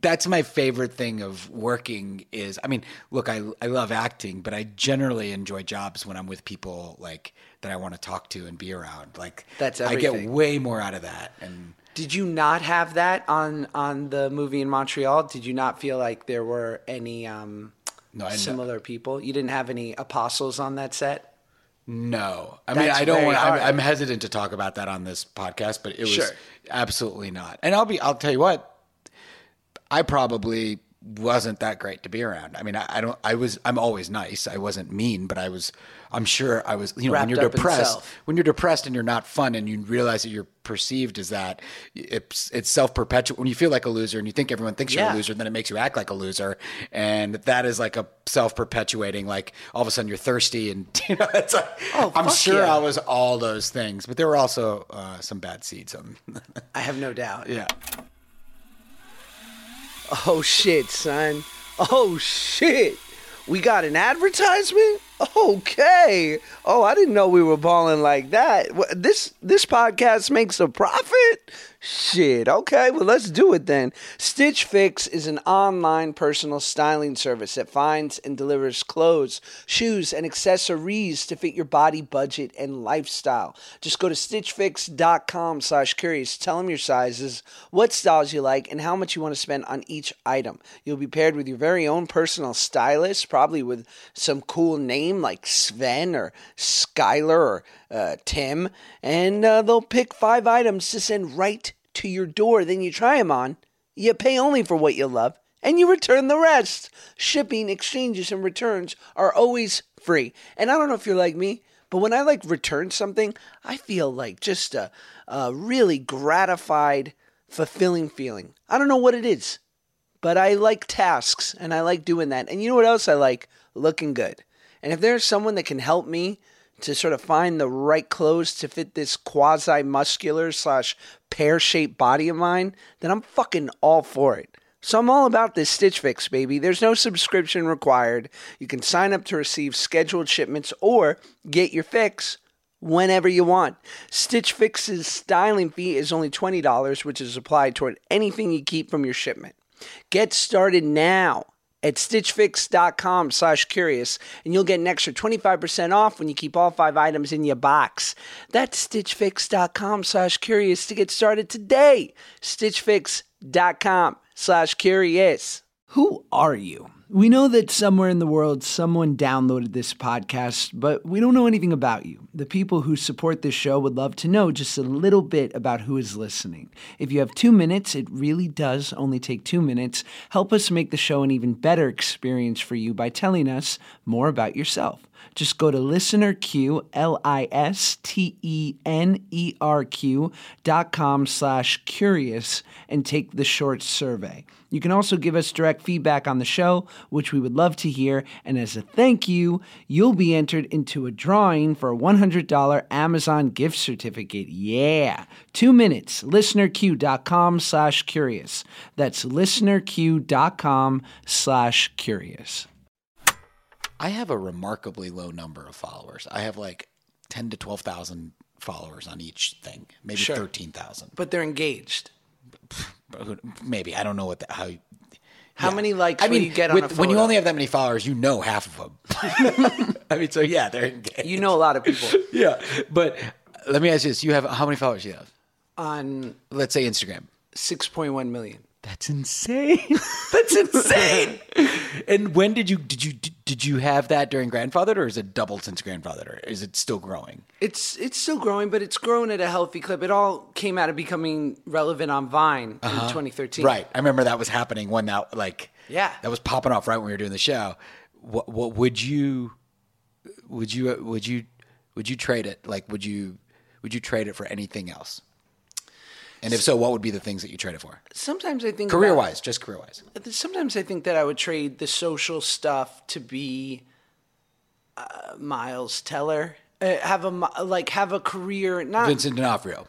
that's my favorite thing of working is I mean, look, I I love acting, but I generally enjoy jobs when I'm with people like that I want to talk to and be around. Like That's I get way more out of that. And Did you not have that on on the movie in Montreal? Did you not feel like there were any um, No, I- similar people? You didn't have any apostles on that set? no, I mean, I don't want. I'm. I'm hesitant to talk about that on this podcast, but it was Sure. absolutely not. And I'll be. I'll tell you what. I probably wasn't that great to be around. I mean, I, I don't. I was. I'm always nice. I wasn't mean, but I was. I'm sure I was. You know, when you're depressed, when you're depressed and you're not fun, and you realize that you're perceived as that, it's it's self perpetual. When you feel like a loser and you think everyone thinks you're a loser, then it makes you act like a loser, and that is like a self perpetuating. Like all of a sudden you're thirsty, and [LAUGHS] you know, it's like Oh, I'm sure yeah. I was all those things, but there were also uh, some bad seeds. [LAUGHS] I have no doubt. yeah. Oh shit, son. Oh shit. We got an advertisement? Okay. Oh, I didn't know we were balling like that. This this podcast makes a profit? Shit. Okay, well let's do it then. Stitch Fix is an online personal styling service that finds and delivers clothes, shoes, and accessories to fit your body, budget, and lifestyle. Just go to stitchfix.com slash curious. Tell them your sizes, what styles you like, and how much you want to spend on each item. You'll be paired with your very own personal stylist, probably with some cool name name like Sven or Skylar or uh, Tim, and uh, they'll pick five items to send right to your door. Then you try them on. You pay only for what you love, and you return the rest. Shipping, exchanges, and returns are always free. And I don't know if you're like me, but when I like return something, I feel like just a, a really gratified, fulfilling feeling. I don't know what it is, but I like tasks and I like doing that. And you know what else I like? Looking good. And if there's someone that can help me to sort of find the right clothes to fit this quasi muscular slash pear shaped body of mine, then I'm fucking all for it. So I'm all about this Stitch Fix, baby. There's no subscription required. You can sign up to receive scheduled shipments or get your fix whenever you want. Stitch Fix's styling fee is only $20, which is applied toward anything you keep from your shipment. Get started now at stitchfix.com slash curious and you'll get an extra 25% off when you keep all five items in your box. That's stitchfix.com slash curious to get started today. Stitchfix.com slash curious. Who are you we know that somewhere in the world someone downloaded this podcast, but we don't know anything about you. The people who support this show would love to know just a little bit about who is listening. If you have two minutes, it really does only take two minutes. Help us make the show an even better experience for you by telling us more about yourself. Just go to listenerq, L-I-S-T-E-N-E-R-Q dot com slash curious and take the short survey. You can also give us direct feedback on the show, which we would love to hear. And as a thank you, you'll be entered into a drawing for a $100 Amazon gift certificate. Yeah. Two minutes. Listenerq.com slash curious. That's listenerq.com slash curious. I have a remarkably low number of followers. I have like 10 to 12,000 followers on each thing, maybe Sure. 13,000. But they're engaged. Maybe. I don't know what the, how. How yeah. many likes I mean, you get on with, when you only have that many followers, you know half of them. [LAUGHS] I mean, so yeah, they're engaged. You know a lot of people [LAUGHS] Yeah, but let me ask you this: You have how many followers? do You have? on Let's say Instagram. 6.1 million. That's insane. [LAUGHS] That's insane. and when did you did you did you have that during Grandfathered, or is it doubled since Grandfathered, or is it still growing? It's it's still growing, but it's growing at a healthy clip. It all came out of becoming relevant on Vine in uh-huh. 2013. Right. I remember that was happening when that like Yeah. that was popping off right when we were doing the show. What what would you would you would you would you trade it? Like would you would you trade it for anything else? And if so, what would be the things that you trade it for? Sometimes I think career wise, just career wise. Sometimes I think that I would trade the social stuff to be uh, Miles Teller. Uh, have a like have a career, not Vincent D'Onofrio.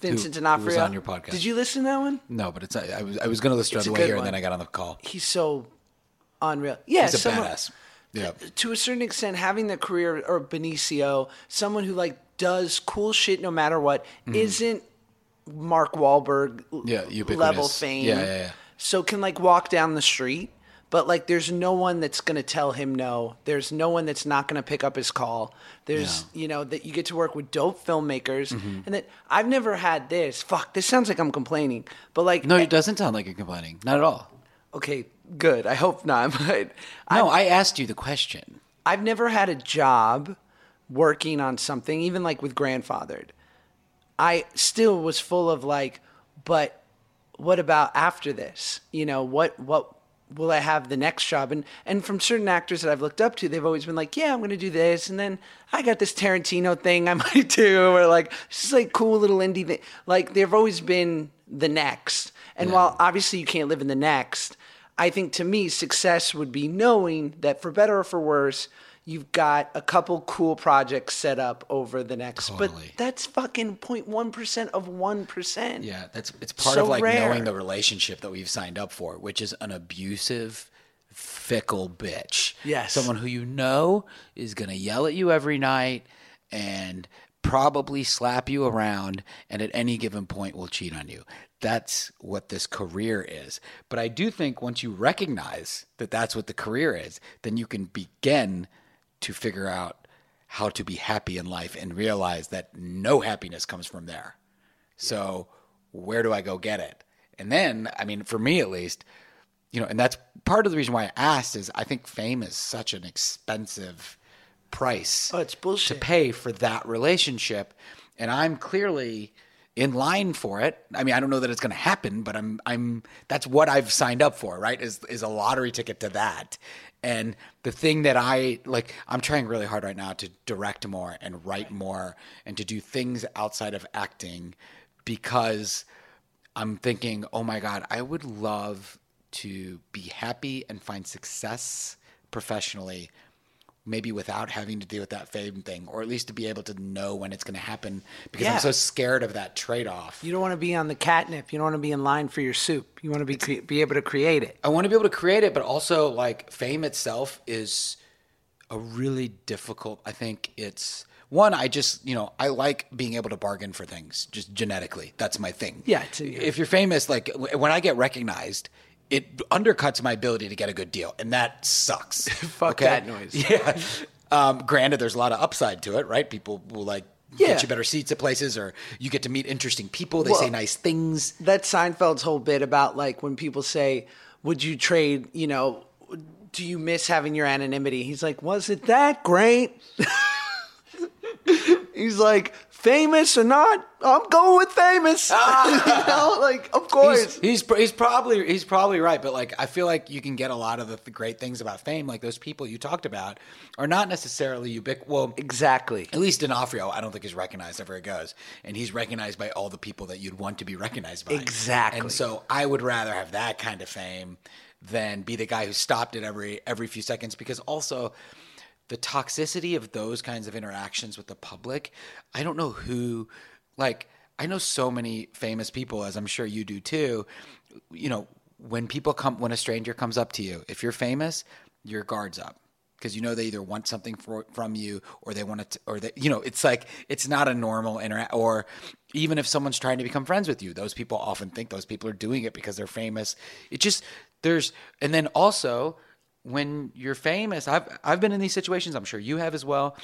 Vincent who- D'Onofrio. who was on your podcast. Did you listen to that one? No, but it's I was I was going to listen to it on the way here, one. and then I got on the call. He's so unreal. Yeah, He's a someone- badass. Yeah. to a certain extent, having the career or Benicio, someone who like does cool shit no matter what, isn't Mark Wahlberg. Yeah, ubiquitous. level fame. Yeah, yeah, yeah. So can like walk down the street, but like there's no one that's gonna tell him no. There's no one that's not gonna pick up his call. There's you know that you get to work with dope filmmakers, Mm-hmm. and that I've never had this. Fuck, this sounds like I'm complaining, but like No, it doesn't sound like you're complaining. Not at all. okay, good. I hope not, [LAUGHS] but No, I asked you the question. I've never had a job working on something, even like with Grandfathered. I still was full of like, but what about after this? You know, what what will I have the next job? And and from certain actors that I've looked up to, they've always been like, yeah, I'm gonna do this, and then I got this Tarantino thing I [LAUGHS] might do, or like it's just like cool little indie thing. Like they've always been the next. And while obviously you can't live in the next, I think to me success would be knowing that for better or for worse, you've got a couple cool projects set up over the next. Totally. But that's fucking 0.1% of 1%. Yeah, that's it's part So of like rare. knowing the relationship that we've signed up for, which is an abusive, fickle bitch. Yes. someone who you know is gonna yell at you every night and probably slap you around, and at any given point will cheat on you. That's what this career is. But I do think once you recognize that that's what the career is, then you can begin to figure out how to be happy in life and realize that no happiness comes from there. So where do I go get it? And then, I mean, for me at least, you know, and that's part of the reason why I asked is I think fame is such an expensive price Oh, it's bullshit. to pay for that relationship, and I'm clearly in line for it. I mean, I don't know that it's going to happen, but I'm I'm that's what I've signed up for, right? Is is a lottery ticket to that. And the thing that I like, I'm trying really hard right now to direct more and write more and to do things outside of acting because I'm thinking, oh my God, I would love to be happy and find success professionally, maybe without having to deal with that fame thing, or at least to be able to know when it's going to happen because Yeah. I'm so scared of that trade off. You don't want to be on the catnip. You don't want to be in line for your soup. You want to be cre- be able to create it. I want to be able to create it, but also like fame itself is a really difficult. I think it's one. I just you know I like being able to bargain for things just genetically. That's my thing. Yeah, a- if you're famous, like w- when I get recognized. It undercuts my ability to get a good deal, and that sucks. [LAUGHS] Fuck that noise. [LAUGHS] Yeah. Um, granted, there's a lot of upside to it, right? People will like Yeah. get you better seats at places, or you get to meet interesting people. They Well- say nice things. That's Seinfeld's whole bit about like when people say, "Would you trade?" You know, do you miss having your anonymity? He's like, "Was it that great?" [LAUGHS] He's like, "Famous or not, I'm going with famous." Ah. [LAUGHS] you know, like of course. He's, he's he's probably he's probably right, but like I feel like you can get a lot of the, the great things about fame, like those people you talked about, are not necessarily ubiquitous. Well, exactly. at least D'Onofrio, I don't think is recognized everywhere it goes, and he's recognized by all the people that you'd want to be recognized by. Exactly. And so I would rather have that kind of fame than be the guy who stopped it every every few seconds, because also the toxicity of those kinds of interactions with the public. I don't know who, like, I know so many famous people, as I'm sure you do too. You know, when people come, when a stranger comes up to you, if you're famous, your guard's up because you know they either want something for, from you or they want to, or they, you know, it's like it's not a normal interact. Or even if someone's trying to become friends with you, those people often think those people are doing it because they're famous. It just there's, and then also when you're famous, I've I've been in these situations. I'm sure you have as well.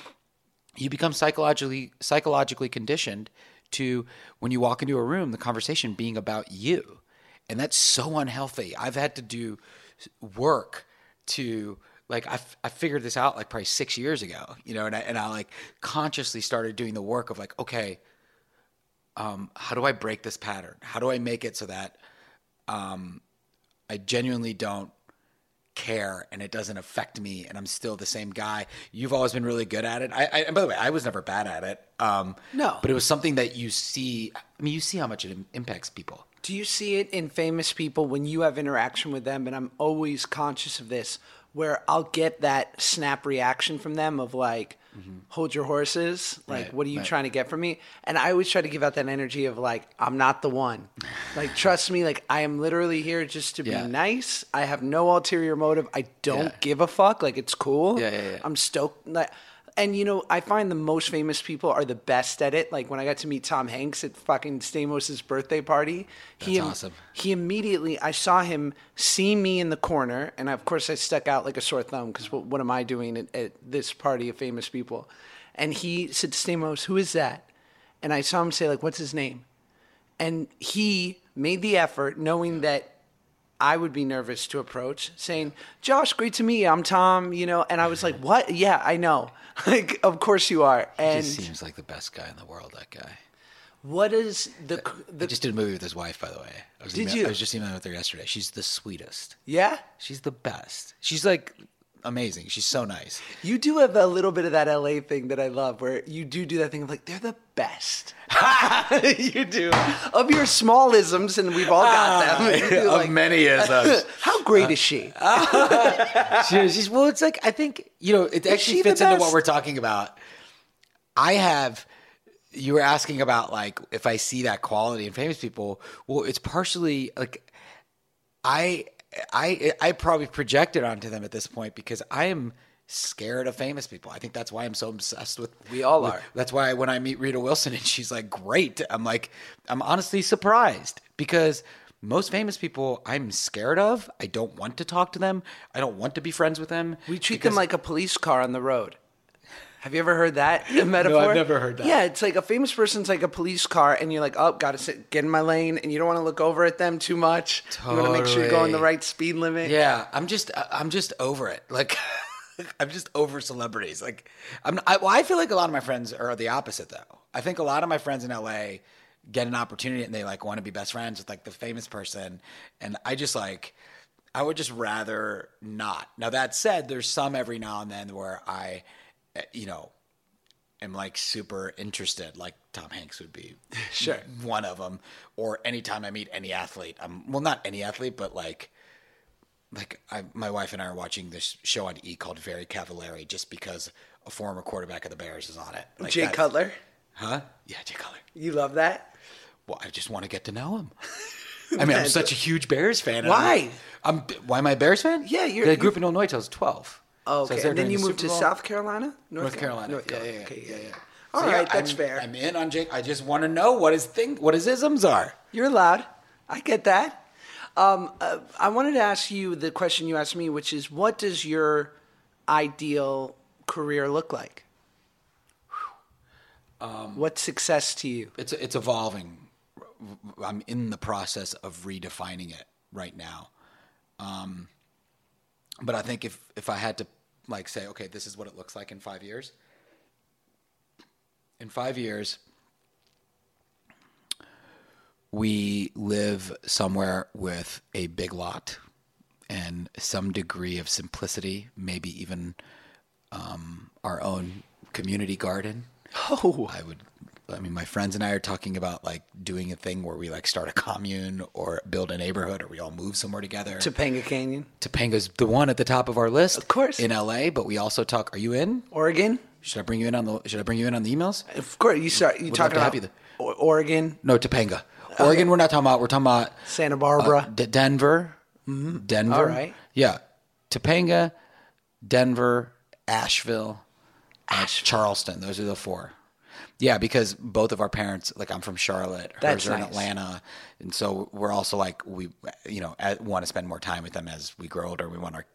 You become psychologically psychologically conditioned to when you walk into a room, the conversation being about you, and that's so unhealthy. I've had to do work to like I, I figured this out like probably six years ago, you know, and I, and I like consciously started doing the work of like, okay, um, how do I break this pattern? How do I make it so that um, I genuinely don't care and it doesn't affect me and I'm still the same guy. You've always been really good at it. I, I and by the way, I was never bad at it. Um, No. but it was something that you see. I mean, you see how much it im- impacts people. Do you see it in famous people when you have interaction with them? And I'm always conscious of this, where I'll get that snap reaction from them of like, Mm-hmm. hold your horses. Like, Right, what are you right. trying to get from me? And I always try to give out that energy of like, I'm not the one. like, [LAUGHS] trust me, like, I am literally here just to be nice. I have no ulterior motive. I don't Yeah. give a fuck. Like, it's cool. Yeah, yeah, yeah. I'm stoked. Like, and you know, I find the most famous people are the best at it. Like when I got to meet Tom Hanks at fucking Stamos's birthday party, he awesome. he immediately I saw him see me in the corner, and of course I stuck out like a sore thumb because what, what am I doing at, at this party of famous people? And he said Stamos, "Who is that?" And I saw him say like, "What's his name?" And he made the effort, knowing that I would be nervous to approach, saying, "Josh, great to meet you. I'm Tom." You know, and I was like, "What? Yeah, I know. [LAUGHS] like, of course you are." He And just seems like the best guy in the world. That guy. what is the I just did a movie with his wife, by the way. I was Did emailing- you? I was just emailing with her yesterday. She's the sweetest. yeah? She's the best. She's like amazing. She's so nice. You do have a little bit of that LA thing that I love, where you do do that thing of like they're the best. [LAUGHS] [LAUGHS] you do of your smallisms, and we've all got them. Ah, [LAUGHS] of like, many as us. How great uh, is she? She- she's, well, it's like I think you know it actually fits into what we're talking about. I have. You were asking about like if I see that quality in famous people. Well, it's partially like I I I probably projected onto them at this point because I am scared of famous people. I think that's why I'm so obsessed with. We all with- are. That's why when I meet Rita Wilson and she's like, "Great," I'm like, I'm honestly surprised because most famous people I'm scared of. I don't want to talk to them. I don't want to be friends with them. We treat them like a police car on the road. Have you ever heard that metaphor? [LAUGHS] No, I've never heard that. Yeah, it's like a famous person's like a police car, and you're like, oh, gotta sit, get in my lane, and you don't want to look over at them too much. Totally. You want to make sure you're going the right speed limit. Yeah, I'm just uh, I'm just over it. Like [LAUGHS] I'm just over celebrities. Like, I'm. I, well, I feel like a lot of my friends are the opposite, though. I think a lot of my friends in LA get an opportunity and they like want to be best friends with like the famous person, and I just like, I would just rather not. Now that said, there's some every now and then where I, Eh, you know, am like super interested. Like Tom Hanks would be [LAUGHS] Sure. one of them. Or anytime I meet any athlete, I'm well, not any athlete, but like like I, my wife and I are watching this show on E called Very Cavallari just because a former quarterback of the Bears is on it. Like Jay that's- Cutler. Huh? Yeah, Jay Cutler. You love that? Well, I just want to get to know him. [LAUGHS] I mean, I'm such a huge Bears fan. Why? I'm, I'm why am I a Bears fan? Yeah, you're- I grew up in Illinois was 12. Oh, okay. there and then you the moved to. South Carolina? North Carolina. North yeah, Carolina. yeah, Okay, yeah, yeah, yeah. All So, right, yeah, that's I'm, fair. I'm in on Jake. I just want to know what his thing, what his isms are. You're allowed. I get that. Um, uh, I wanted to ask you the question you asked me, which is, what does your ideal career look like? Um, What's success to you? it's it's evolving. I'm in the process of redefining it right now. Um, but I think if if I had to like say, okay, this is what it looks like in five years. In five years, we live somewhere with a big lot and some degree of simplicity, maybe even um, our own community garden. Oh, I would. I mean, my friends and I are talking about like doing a thing where we like start a commune or build a neighborhood or we all move somewhere together. Topanga Canyon, Topanga's the one at the top of our list, Of course. in LA. But we also talk. Are you in? Oregon. Should I bring you in on the? Should I bring you in on the emails? Of course, you start. You talking about you Oregon, No, Topanga. Oregon. We're not talking about. We're talking about Santa uh, Barbara. D- Denver. Denver. All right. Yeah, Topanga, Denver, Asheville, uh, Charleston. Those are the four. Yeah, because both of our parents, like I'm from Charlotte, That's hers are in nice. Atlanta, and so we're also like we, you know, want to spend more time with them as we grow older. We want our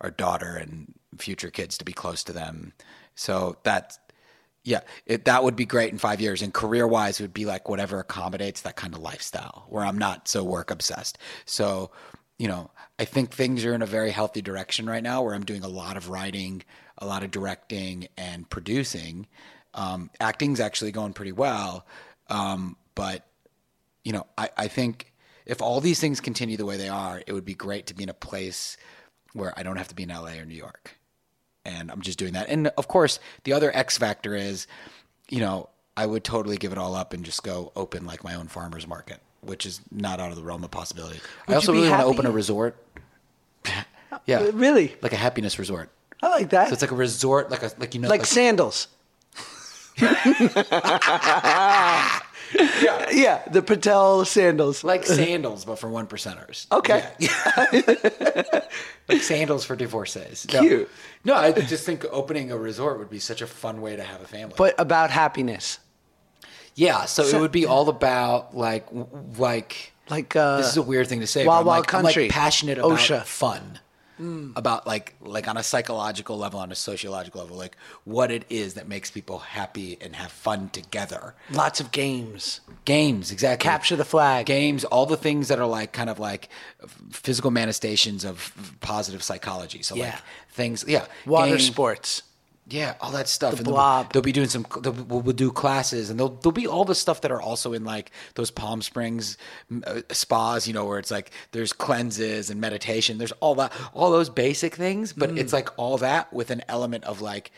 our daughter and future kids to be close to them. So that, yeah, it, that would be great in five years. And career wise, would be like whatever accommodates that kind of lifestyle where I'm not so work obsessed. So, you know, I think things are in a very healthy direction right now where I'm doing a lot of writing, a lot of directing, and producing. Um, acting's actually going pretty well. Um, but, you know, I, I think if all these things continue the way they are, it would be great to be in a place where I don't have to be in LA or New York and I'm just doing that. And of course, the other X factor is, you know, I would totally give it all up and just go open like my own farmers market, which is not out of the realm of possibility. I also really want to open a resort. [LAUGHS] yeah, Uh, Really? like a happiness resort. I like that. So it's like a resort, like a like you know, like sandals. Yeah, Yeah, the Patel sandals. like sandals, but for one percenters. Okay. Yeah. [LAUGHS] like sandals for divorcees. No. Cute. No, I just think opening a resort would be such a fun way to have a family. but about happiness. Yeah, so, So- it would be all about like like Like uh this is a weird thing to say. Wild but I'm Wild like, I'm Country. like passionate about OSHA. fun, Mm. about like like on a psychological level, on a sociological level, like what it is that makes people happy and have fun together. lots of games. Games, exactly. Capture the flag. Games, all the things that are like kind of like physical manifestations of positive psychology. So Yeah. like things, yeah, Water game- sports. Yeah, all that stuff. The and they'll- blob. They'll, be doing some. They'll, we'll, we'll do classes, and they'll there'll be all the stuff that are also in like those Palm Springs uh, spas. You know, where it's like there's cleanses and meditation. There's all that, all those basic things, but Mm. it's like all that with an element of like.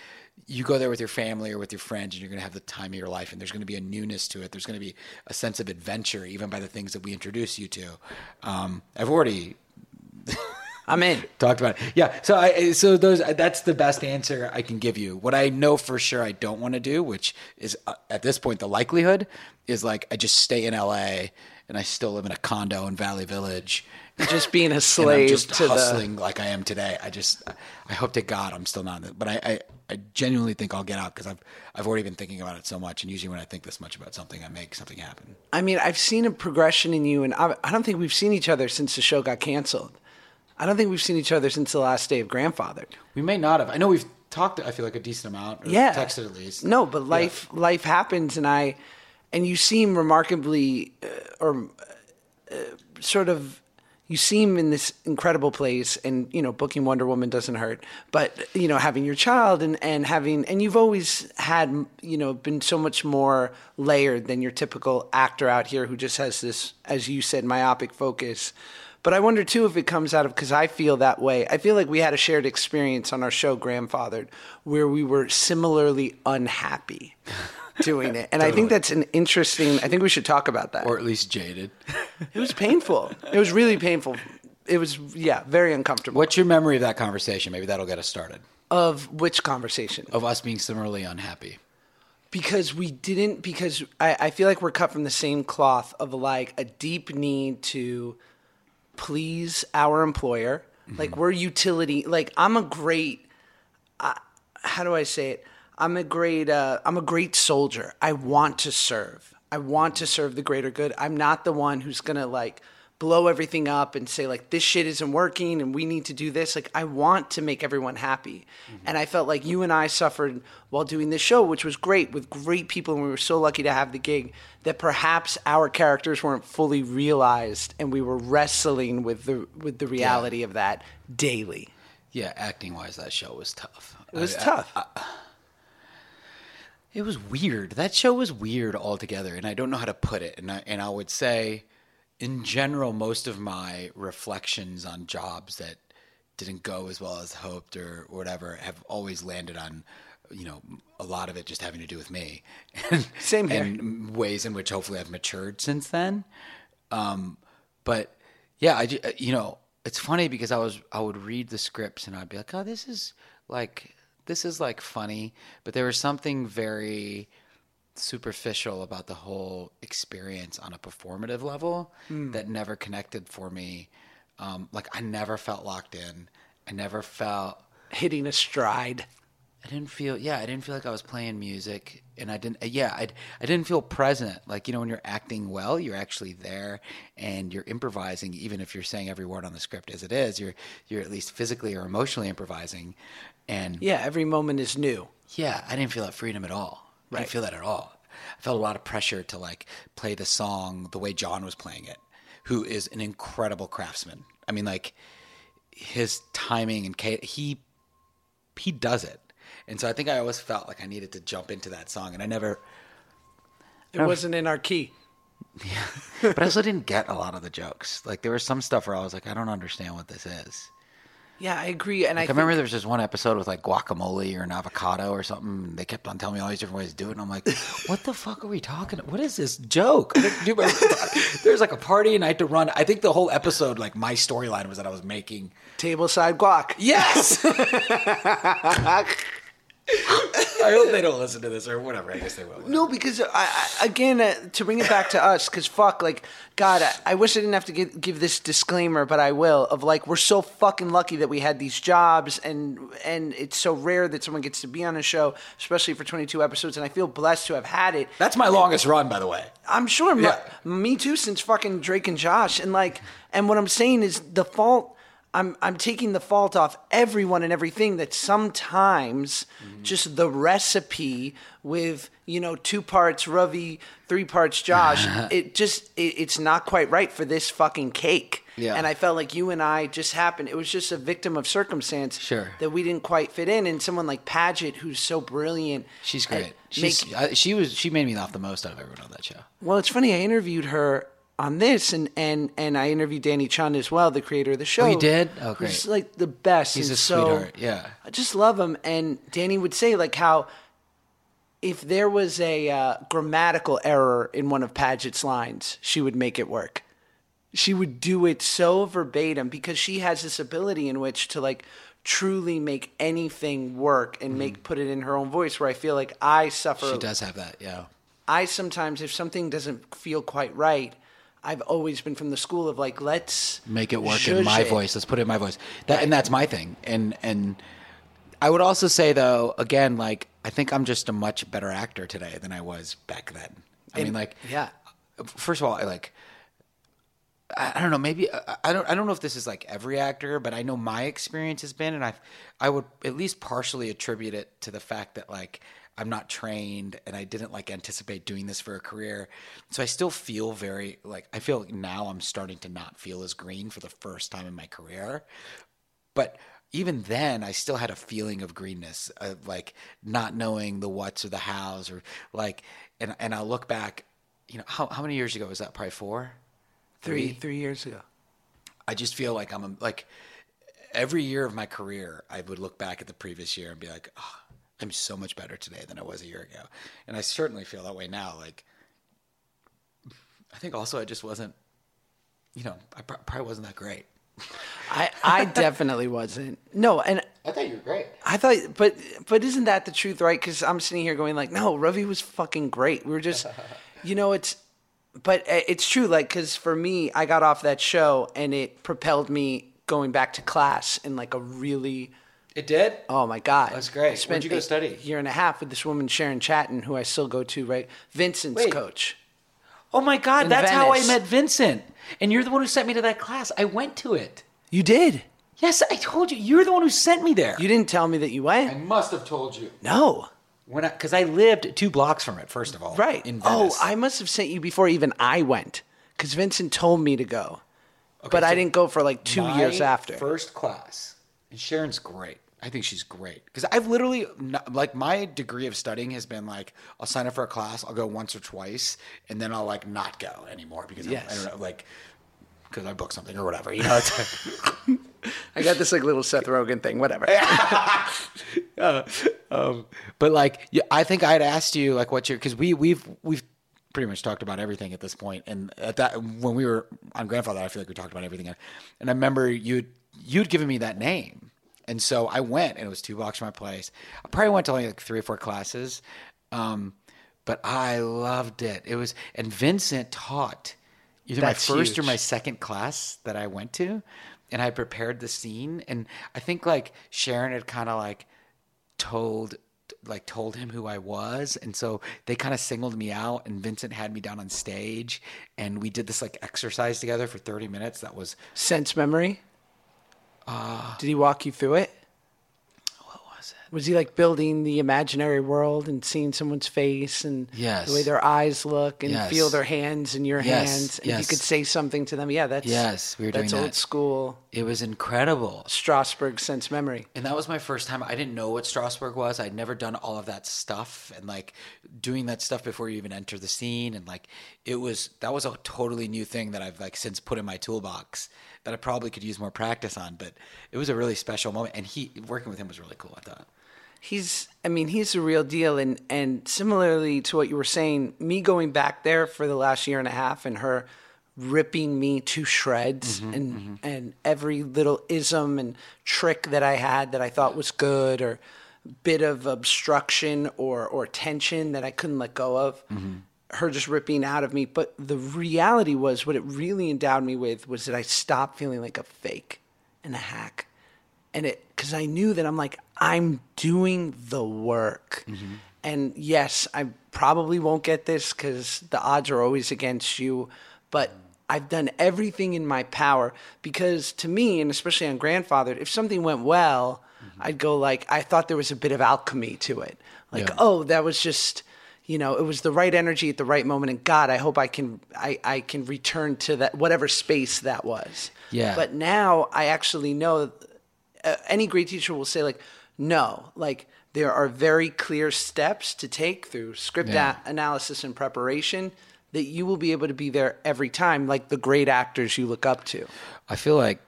You go there with your family or with your friends, and you're going to have the time of your life, and there's going to be a newness to it. There's going to be a sense of adventure, even by the things that we introduce you to. Um, I've already I'm in. talked about it. Yeah. So I so those that's the best answer I can give you. What I know for sure I don't want to do, which is uh, at this point the likelihood is like I just stay in LA and I still live in a condo in Valley Village. Just being a slave just to the hustling like I am today. I just, I hope to God I'm still not. But I, I, I genuinely think I'll get out because I've, I've already been thinking about it so much. And usually when I think this much about something, I make something happen. I mean, I've seen a progression in you, and I, I don't think we've seen each other since the show got canceled. I don't think we've seen each other since the last day of Grandfathered. We may not have. I know we've talked. I feel like a decent amount. Or Yeah, Texted at least. No, but life life happens, and I and you seem remarkably uh, or uh, sort of you seem in this incredible place and you know booking Wonder Woman doesn't hurt but you know having your child and and having and you've always had you know been so much more layered than your typical actor out here who just has this as you said myopic focus but I wonder too if it comes out of because I feel that way. I feel like we had a shared experience on our show, Grandfathered, where we were similarly unhappy [LAUGHS] doing it. And I think that's an interesting, I think we should talk about that. or at least jaded. It was painful. It was really painful. It was, yeah, very uncomfortable. What's your memory of that conversation? Maybe that'll get us started. Of which conversation? Of us being similarly unhappy. Because we didn't, because I, I feel like we're cut from the same cloth of like a deep need to please our employer. Like we're utility. Like I'm a great, uh, how do I say it? I'm a great, uh, I'm a great soldier. I want to serve. I want to serve the greater good. I'm not the one who's gonna like blow everything up and say like this shit isn't working and we need to do this. Like I want to make everyone happy. Mm-hmm. And I felt like you and I suffered while doing this show, which was great with great people and we were so lucky to have the gig that perhaps our characters weren't fully realized and we were wrestling with the with the reality of that daily. Yeah, acting wise, that show was tough. It was I- I- tough. It was weird. That show was weird altogether, and I don't know how to put it. And I, and I would say, in general, most of my reflections on jobs that didn't go as well as hoped or whatever have always landed on, you know, a lot of it just having to do with me. And, [LAUGHS] Same here. And ways in which hopefully I've matured since then. Um, but yeah, I, ju- you know, it's funny because I was I would read the scripts and I'd be like, oh, this is like this is like funny, but there was something very superficial about the whole experience on a performative level that never connected for me. Um, like I never felt locked in. I never felt Hitting a stride. I didn't feel yeah, I didn't feel like I was playing music and I didn't yeah, I I didn't feel present. Like, you know, when you're acting well, you're actually there and you're improvising even if you're saying every word on the script as it is, you're you're at least physically or emotionally improvising. And Yeah, every moment is new. yeah, I didn't feel that freedom at all. I Right. didn't feel that at all. I felt a lot of pressure to like play the song the way John was playing it, who is an incredible craftsman. I mean, like his timing and he he does it, and so I think I always felt like I needed to jump into that song, and I never. It wasn't in our key. [LAUGHS] Yeah, but I also didn't get a lot of the jokes. Like there was some stuff where I was like, I don't understand what this is. Yeah, I agree. And Like, I, I remember there was this one episode with like guacamole or an avocado or something. And they kept on telling me all these different ways to do it, and I'm like, [LAUGHS] "What the fuck are we talking? What is this joke?" I didn't do my- There's like a party, and I had to run. I think the whole episode, like my storyline was that I was making. tableside guac. Yes. [LAUGHS] [LAUGHS] I hope they don't listen to this or whatever. I guess they will. No, because I, I, again, uh, to bring it back to us, because fuck, like, God, I, I wish I didn't have to give, give this disclaimer, but I will. Of like, we're so fucking lucky that we had these jobs, and and it's so rare that someone gets to be on a show, especially for 22 episodes. And I feel blessed to have had it. That's my longest run, by the way. I'm sure, Yeah. me too, since fucking Drake and Josh, and like, and what I'm saying is the fault. I'm I'm taking the fault off everyone and everything that sometimes mm-hmm. just the recipe with you know two parts Ravi, three parts Josh, [LAUGHS] it just it, it's not quite right for this fucking cake. Yeah. And I felt like you and I just happened. It was just a victim of circumstance. Sure. That we didn't quite fit in, and someone like Paget, who's so brilliant. She's great. She's, make- I, she was. She made me laugh the most out of everyone on that show. well, it's funny. I interviewed her on this, and and and I interviewed Danny Chun as well, the creator of the show. you did? Oh, great. like the best. He's and a so, sweetheart, yeah. I just love him. And Danny would say like how if there was a uh, grammatical error in one of Paget's lines, she would make it work. She would do it so verbatim because she has this ability in which to like truly make anything work and make put it in her own voice. Where I feel like I suffer. Mm-hmm. She does have that. Yeah. I sometimes, if something doesn't feel quite right, I've always been from the school of like, let's make it work in my it. voice. Let's put it in my voice. That and that's my thing. And and I would also say though, again, like I think I'm just a much better actor today than I was back then. I mean, like, yeah. First of all, I like. I don't know. Maybe uh, I- I don't. I don't know if this is like every actor, but I know my experience has been, and I, I would at least partially attribute it to the fact that like I'm not trained and I didn't like anticipate doing this for a career. So I still feel very like I feel like now I'm starting to not feel as green for the first time in my career. But even then I still had a feeling of greenness, of like not knowing the what's or the hows or like and and I look back, you know, how how many years ago was that? Probably four? Three three years ago. I just feel like I'm a, like every year of my career, I would look back at the previous year and be like, oh, I'm so much better today than I was a year ago. And I certainly feel that way now. Like, I think also I just wasn't, you know, I pr- probably wasn't that great. [LAUGHS] I I definitely wasn't. No, and I thought you were great. I thought, but but isn't that the truth, right? Because I'm sitting here going like, no, Ravi was fucking great. We were just, [LAUGHS] you know, it's, but uh, it's true. Like, because for me, I got off that show and it propelled me going back to class in like a really. It did? Oh my god, That's great. I spent Where'd you go a study? Year and a half with this woman Sharon Chatten, who I still go to. Right, Vincent's Wait. coach. Oh my God, In that's how I met Vincent. And you're the one who sent me to that class. I went to it. You did. Yes, I told you. You're the one who sent me there. You didn't tell me that you went. I must have told you. no. When because I, lived two blocks from it, first of all. Right. In oh, I must have sent you before even I went, because Vincent told me to go, but I didn't go for like two years after. First class. And Sharon's great. I think she's great because I've literally not, like my degree of studying has been like I'll sign up for a class, I'll go once or twice, and then I'll like not go anymore because I'm- I don't know, like because I booked something or whatever. You know, it's [LAUGHS] I got this like little Seth Rogen thing, whatever. [LAUGHS] um, but like yeah, I think I'd asked you like what your because we we've we've pretty much talked about everything at this point, and at that when we were on Grandfathered, I feel like we talked about everything, and I remember you you'd given me that name, and so I went, and it was two blocks from my place. I probably went to only like three or four classes, um, but I loved it. It was and Vincent taught either That's my first or my second class that I went to, and I prepared the scene, and I think like Sharon had kind of like told like told him who I was and so they kind of singled me out and Vincent had me down on stage and we did this like exercise together for 30 minutes that was Sense memory. Uh, Did he walk you through it? what was it Was he like building the imaginary world and seeing someone's face and Yes. the way their eyes look and Yes. feel their hands in your Yes, hands? And yes. you could say something to them. Yeah, that's Yes, we were doing that's old that. school it was incredible Strasberg sense memory. and that was my first time I didn't know what Strasberg was I'd never done all of that stuff and like doing that stuff before you even enter the scene and like it was that was a totally new thing that I've like since put in my toolbox that I probably could use more practice on but it was a really special moment and he working with him was really cool I thought. He's i mean he's the real deal and and similarly to what you were saying me going back there for the last year and a half and her ripping me to shreds mm-hmm, and mm-hmm. and every little ism and trick that i had that i thought was good or bit of obstruction or or tension that i couldn't let go of mm-hmm. Her just ripping out of me but the reality was what it really endowed me with was that i stopped feeling like a fake and a hack and it because I knew that I'm like I'm doing the work, mm-hmm. and yes, I probably won't get this because the odds are always against you, but I've done everything in my power because to me, and especially on Grandfathered, if something went well, mm-hmm. I'd go like I thought there was a bit of alchemy to it, like Yeah. oh that was just. You know, it was the right energy at the right moment, and God, I hope I can, I, I can return to that whatever space that was. Yeah. But now I actually know uh, any great teacher will say like no like there are very clear steps to take through script Yeah. a- analysis and preparation that you will be able to be there every time like the great actors you look up to I feel like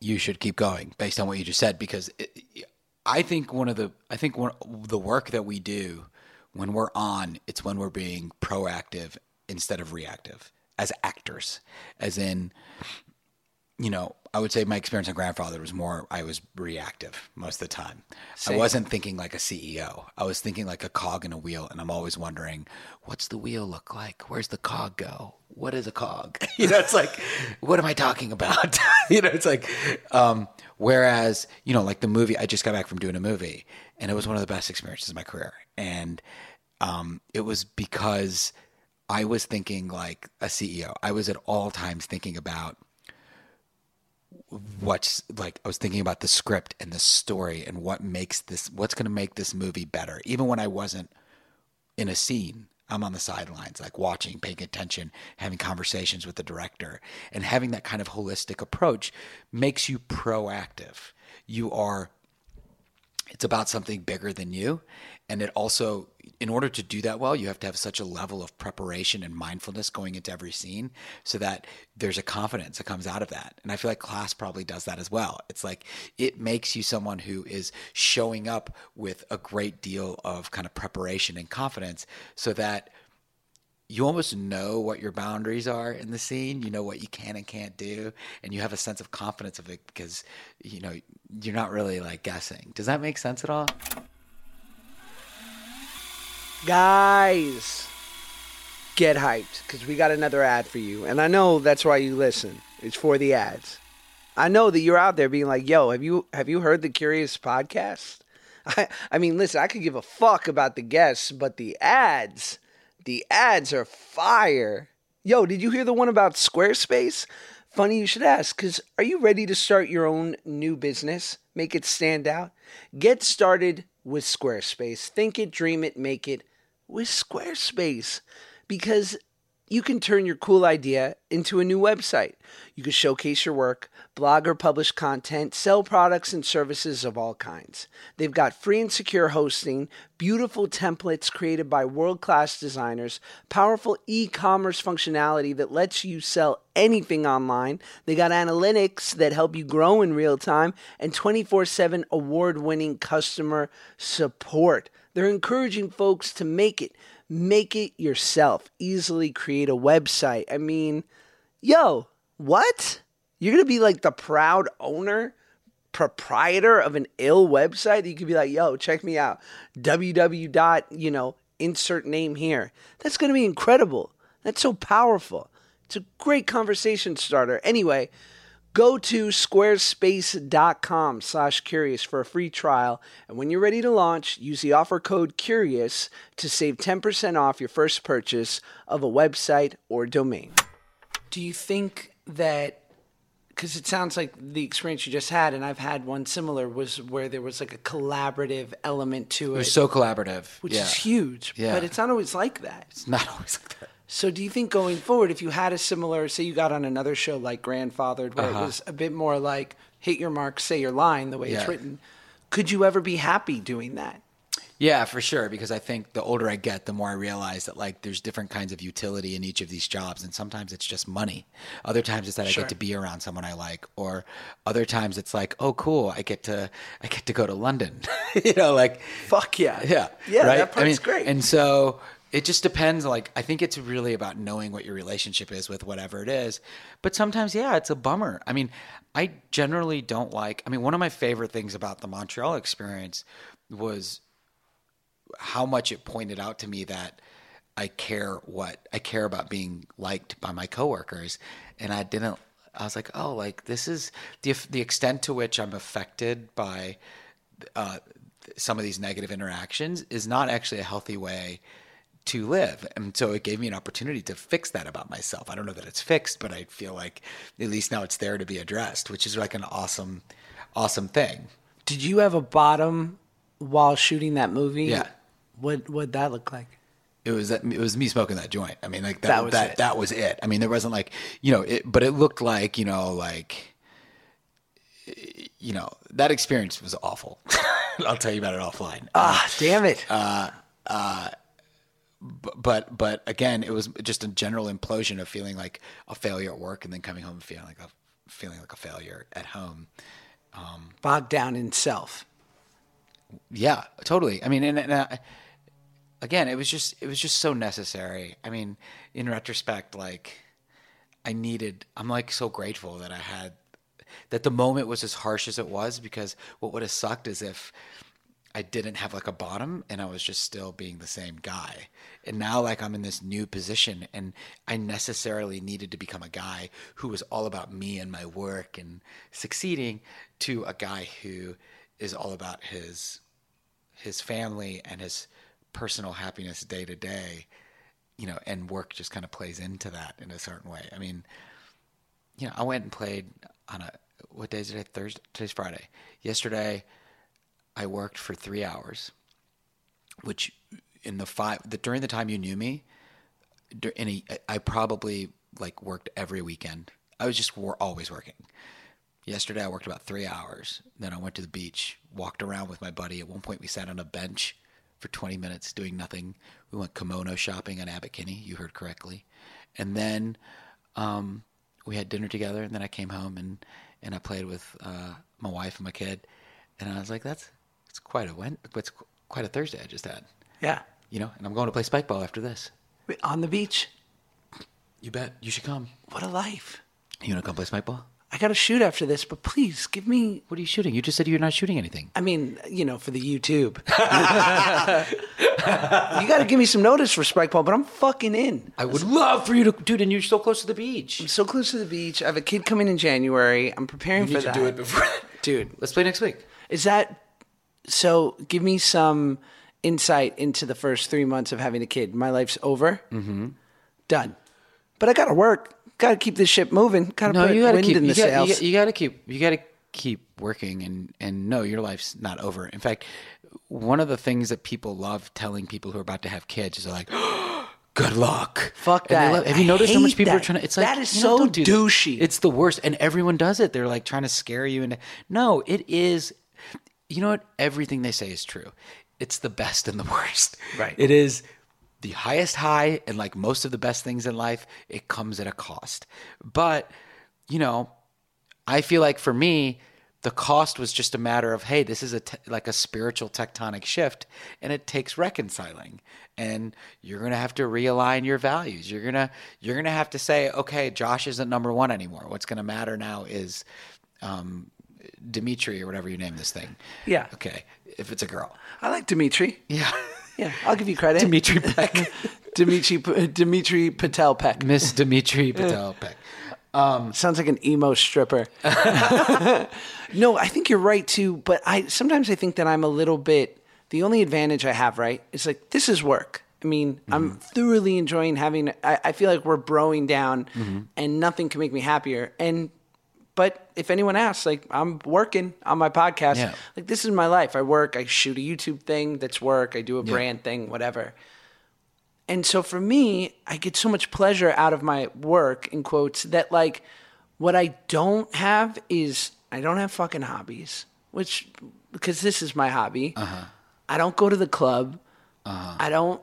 you should keep going based on what you just said because it, I think one of the I think one the work that we do when we're on it's when we're being proactive instead of reactive as actors as in you know I would say my experience on Grandfathered was more I was reactive most of the time. I wasn't thinking like a CEO I was thinking like a cog in a wheel and I'm always wondering what's the wheel look like? Where's the cog go? What is a cog? [LAUGHS] You know it's like what am I talking about? [LAUGHS] You know it's like um whereas you know like the movie I just got back from doing a movie and it was one of the best experiences of my career. And um it was because I was thinking like a CEO I was at all times thinking about what's like I was thinking about the script and the story and what makes this what's going to make this movie better. Even when I wasn't in a scene I'm on the sidelines like watching paying attention having conversations with the director. And having that kind of holistic approach makes you proactive. You are it's about something bigger than you. And it also in order to do that well you have to have such a level of preparation and mindfulness going into every scene so that there's a confidence that comes out of that. And i feel like class probably does that as well. It's like it makes you someone who is showing up with a great deal of kind of preparation and confidence so that you almost know what your boundaries are in the scene. You know what you can and can't do, and you have a sense of confidence of it because you know you're not really like guessing. Does that make sense at all? Guys, get hyped because we got another ad for you. And I know that's why you listen. It's for the ads. I know that you're out there being like, "Yo, have you have you heard the Curious podcast?" [LAUGHS] I I mean, listen, I could give a fuck about the guests, but the ads, the ads are fire. Yo, did you hear the one about Squarespace? Funny you should ask, because are you ready to start your own new business? Make it stand out? Get started with Squarespace. Think it, dream it, make it with Squarespace. Because you can turn your cool idea into a new website. You can showcase your work, blog or publish content, sell products and services of all kinds. They've got free and secure hosting, beautiful templates created by world class designers, powerful e commerce functionality that lets you sell anything online. They got analytics that help you grow in real time, and 24 7 award winning customer support. They're encouraging folks to make it make it yourself. Easily create a website. I mean, yo, what? You're going to be like the proud owner, proprietor of an ill website you could be like, yo, check me out. www. dot, you know, insert name here. That's going to be incredible. That's so powerful. It's a great conversation starter. Anyway, go to squarespace.com slash curious for a free trial and when you're ready to launch use the offer code curious to save 10% off your first purchase of a website or domain do you think that because it sounds like the experience you just had and i've had one similar was where there was like a collaborative element to it, It was so collaborative, which yeah. is huge Yeah. but it's not always like that It's not [LAUGHS] always like that. So do you think going forward, if you had a similar, say you got on another show like Grandfathered, where Uh-huh. it was a bit more like hit your mark, say your line, the way it's written, could you ever be happy doing that? Yeah, for sure. Because I think the older I get, the more I realize that like there's different kinds of utility in each of these jobs, and sometimes it's just money. Other times it's that I get to be around someone I like, or other times it's like, oh, cool, I get to I get to go to London. [LAUGHS] you know, like Fuck yeah, yeah, yeah, right? that part's I mean, great. And so it just depends. Like I think it's really about knowing what your relationship is with whatever it is. But sometimes, yeah, it's a bummer. I mean, I generally don't like. I mean, one of my favorite things about the Montreal experience was how much it pointed out to me that I care what I care about being liked by my coworkers, and I didn't. I was like, oh, like this is the the extent to which I'm affected by uh, some of these negative interactions is not actually a healthy way to live. And so it gave me an opportunity to fix that about myself. I don't know that it's fixed, but I feel like at least now it's there to be addressed, which is like an awesome, awesome thing. Did you have a bottom while shooting that movie? Yeah. What would that look like? It was that it was me smoking that joint. I mean, like that That that was that, it. that was it. I mean, there wasn't like you know, it, but it looked like you know, like you know, that experience was awful. [LAUGHS] I'll tell you about it offline. Ah, damn it. But but again, it was just a general implosion of feeling like a failure at work, and then coming home and feeling like a feeling like a failure at home. Bogged down in self. Yeah, totally. I mean, and, and uh, again, it was just it was just so necessary. I mean, in retrospect, like I needed. I'm like so grateful that I had that the moment was as harsh as it was because what would have sucked is if I didn't have like a bottom and I was just still being the same guy. And now like I'm in this new position and I necessarily needed to become a guy who was all about me and my work and succeeding to a guy who is all about his his family and his personal happiness day to day, you know, and work just kind of plays into that in a certain way. I mean, you know, I went and played on a what day is it? Thursday. Today's Friday. Yesterday, I worked for three hours, which in the five during the time you knew me, in a, I probably like worked every weekend. I was just wor- always working. Yesterday, I worked about three hours. Then I went to the beach, walked around with my buddy. At one point, we sat on a bench for 20 minutes doing nothing. We went kimono shopping on Abbot Kinney. You heard correctly. And then um, we had dinner together. And then I came home and, and I played with uh, my wife and my kid. And I was like, that's it's quite a win- it's quite a Thursday I just had. Yeah. You know, and I'm going to play spike ball after this. Wait, On the beach. You bet. You should come. What a life. You want to come play spike ball? I got to shoot after this, but please give me. What are you shooting? You just said you're not shooting anything. I mean, you know, for the YouTube. [LAUGHS] you got to give me some notice for Spike Ball, but I'm fucking in. I would love for you to, dude. And you're so close to the beach. I'm so close to the beach. I have a kid coming in January. I'm preparing for that. You better do it before. Dude, Let's play next week. is that so? Give me some insight into the first three months of having a kid. My life's over. Mm-hmm. Done. But I got to work. Got to keep this ship moving. Got to No, put you gotta wind keep. in the you, got, sails. you, got, you gotta keep. You gotta keep working, and and no, your life's not over. In fact, one of the things that people love telling people who are about to have kids is they're like. [GASPS] Good luck. Fuck that. love- have you I noticed how much people are trying to? It's like That is you know, so don't do that. douchey. It's the worst, and everyone does it. They're like trying to scare you into. No, it is. You know what? Everything they say is true. It's the best and the [LAUGHS] worst. Right. It is the highest high, and like most of the best things in life, it comes at a cost. But you know, I feel like for me, the cost was just a matter of hey, this is a te- like a spiritual tectonic shift, and it takes reconciling. And you're gonna have to realign your values. You're gonna you're gonna have to say, okay, Josh isn't number one anymore. What's gonna matter now is um, Dimitri or whatever you name this thing. Yeah. Okay. If it's a girl. I like Dimitri. Yeah. Yeah, I'll give you credit. Dimitri Peck. [LAUGHS] Dimitri Dimitri Patel Peck. Miss Dimitri Patel Peck. Um, Sounds like an emo stripper. [LAUGHS] no, I think you're right too. But I sometimes I think that I'm a little bit. The only advantage I have, right, is like this is work. I mean, I'm mm-hmm. thoroughly enjoying having. I, I feel like we're broing down, mm-hmm. and nothing can make me happier. And but if anyone asks, like I'm working on my podcast. Yeah. Like this is my life. I work. I shoot a YouTube thing. That's work. I do a brand thing. Whatever. And so for me, I get so much pleasure out of my work, in quotes, that like what I don't have is I don't have fucking hobbies, which because this is my hobby. Uh-huh. I don't go to the club. Uh-huh. I don't.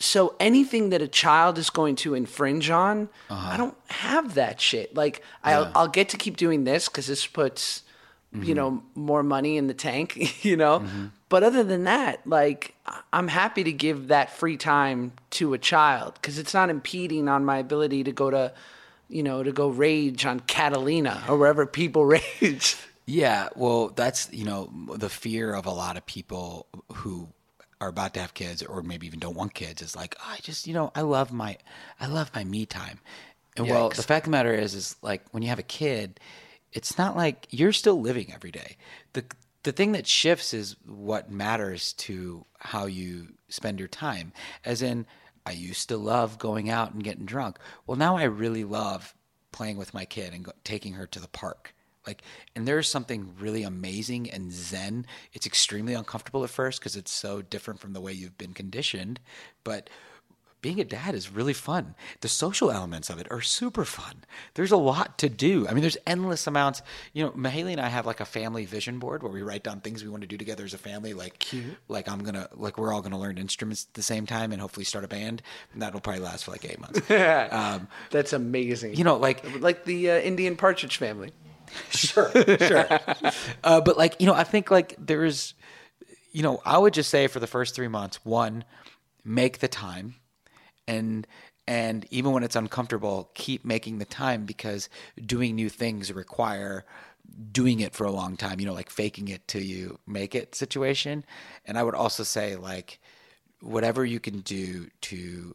So anything that a child is going to infringe on, uh-huh. I don't have that shit. Like I'll, I'll get to keep doing this because this puts, you mm-hmm. know, more money in the tank. [LAUGHS] You know, mm-hmm. but other than that, like I'm happy to give that free time to a child because it's not impeding on my ability to go to, you know, to go rage on Catalina or wherever people [LAUGHS] rage. Yeah, well, that's you know the fear of a lot of people who are about to have kids or maybe even don't want kids is like "Oh, I just you know I love my I love my me time. And well, the fact of the matter is is like when you have a kid, it's not like you're still living every day. The the thing that shifts is what matters to how you spend your time. As in I used to love going out and getting drunk. Well, now I really love playing with my kid and go, taking her to the park. Like, and there's something really amazing and zen. It's extremely uncomfortable at first because it's so different from the way you've been conditioned. But being a dad is really fun. The social elements of it are super fun. There's a lot to do. I mean, there's endless amounts. You know, Mahaley and I have like a family vision board where we write down things we want to do together as a family. Like, like I'm gonna, like we're all gonna learn instruments at the same time and hopefully start a band. And that'll probably last for like eight months. [LAUGHS] um, That's amazing. you know, like like the uh, Indian Partridge Family. Sure, sure. [LAUGHS] Uh, but like you know, I think like there's, you know, I would just say for the first three months, one, make the time, and and even when it's uncomfortable, keep making the time because doing new things require doing it for a long time. You know, like faking it till you make it situation. And I would also say like whatever you can do to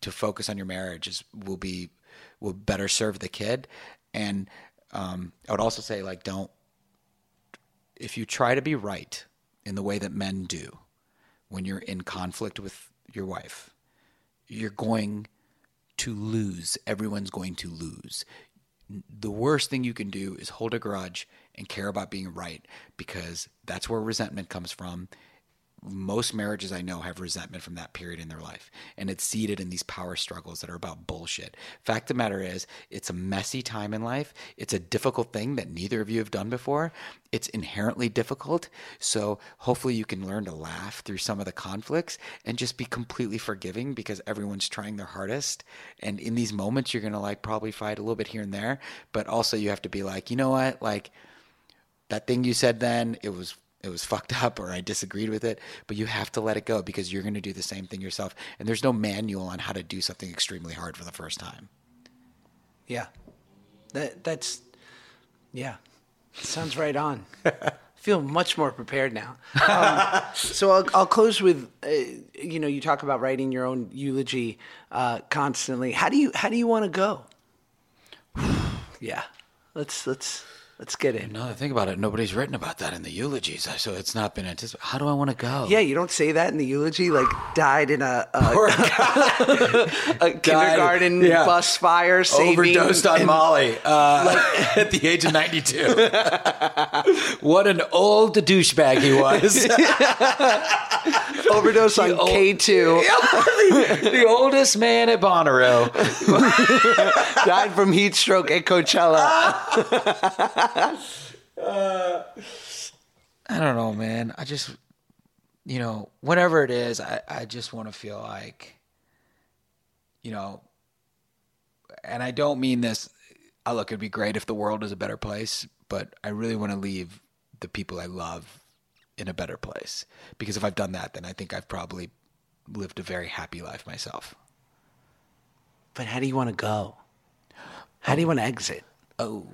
to focus on your marriage is will be will better serve the kid and um, i would also say like don't if you try to be right in the way that men do when you're in conflict with your wife you're going to lose. Everyone's going to lose. The worst thing you can do is hold a grudge and care about being right because that's where resentment comes from most marriages I know have resentment from that period in their life. And it's seated in these power struggles that are about bullshit. Fact of the matter is, it's a messy time in life. It's a difficult thing that neither of you have done before. It's inherently difficult. So hopefully you can learn to laugh through some of the conflicts and just be completely forgiving because everyone's trying their hardest. And in these moments, you're going to like probably fight a little bit here and there. But also you have to be like, you know what? Like, that thing you said then, it was it was [LAUGHS] fucked up or I disagreed with it, but you have to let it go because you're going to do the same thing yourself. And there's no manual on how to do something extremely hard for the first time. Yeah. That that's yeah. Sounds right on. I [LAUGHS] feel much more prepared now. Um, [LAUGHS] so I'll, I'll close with, uh, you know, you talk about writing your own eulogy uh, constantly. How do you how do you want to go? [SIGHS] yeah, let's let's let's get in. Now that I think about it, nobody's written about that in the eulogies, so it's not been anticipated. How do I want to go? Yeah, you don't say that in the eulogy. Like died in a, a, [LAUGHS] a kindergarten [LAUGHS] yeah. bus fire, saving, overdosed on and- Molly uh, [LAUGHS] at the age of 92. what an old douchebag he was. overdose on old- K two. the, the oldest man at Bonnaroo. died from heat stroke at Coachella. I don't know, man. I just, you know, whatever it is, I, I just want to feel like, you know, and I don't mean this. I look, it'd be great if the world is a better place, but I really want to leave the people I love in a better place. Because if I've done that, then I think I've probably lived a very happy life myself. But how do you want to go? How do you want to exit? Oh.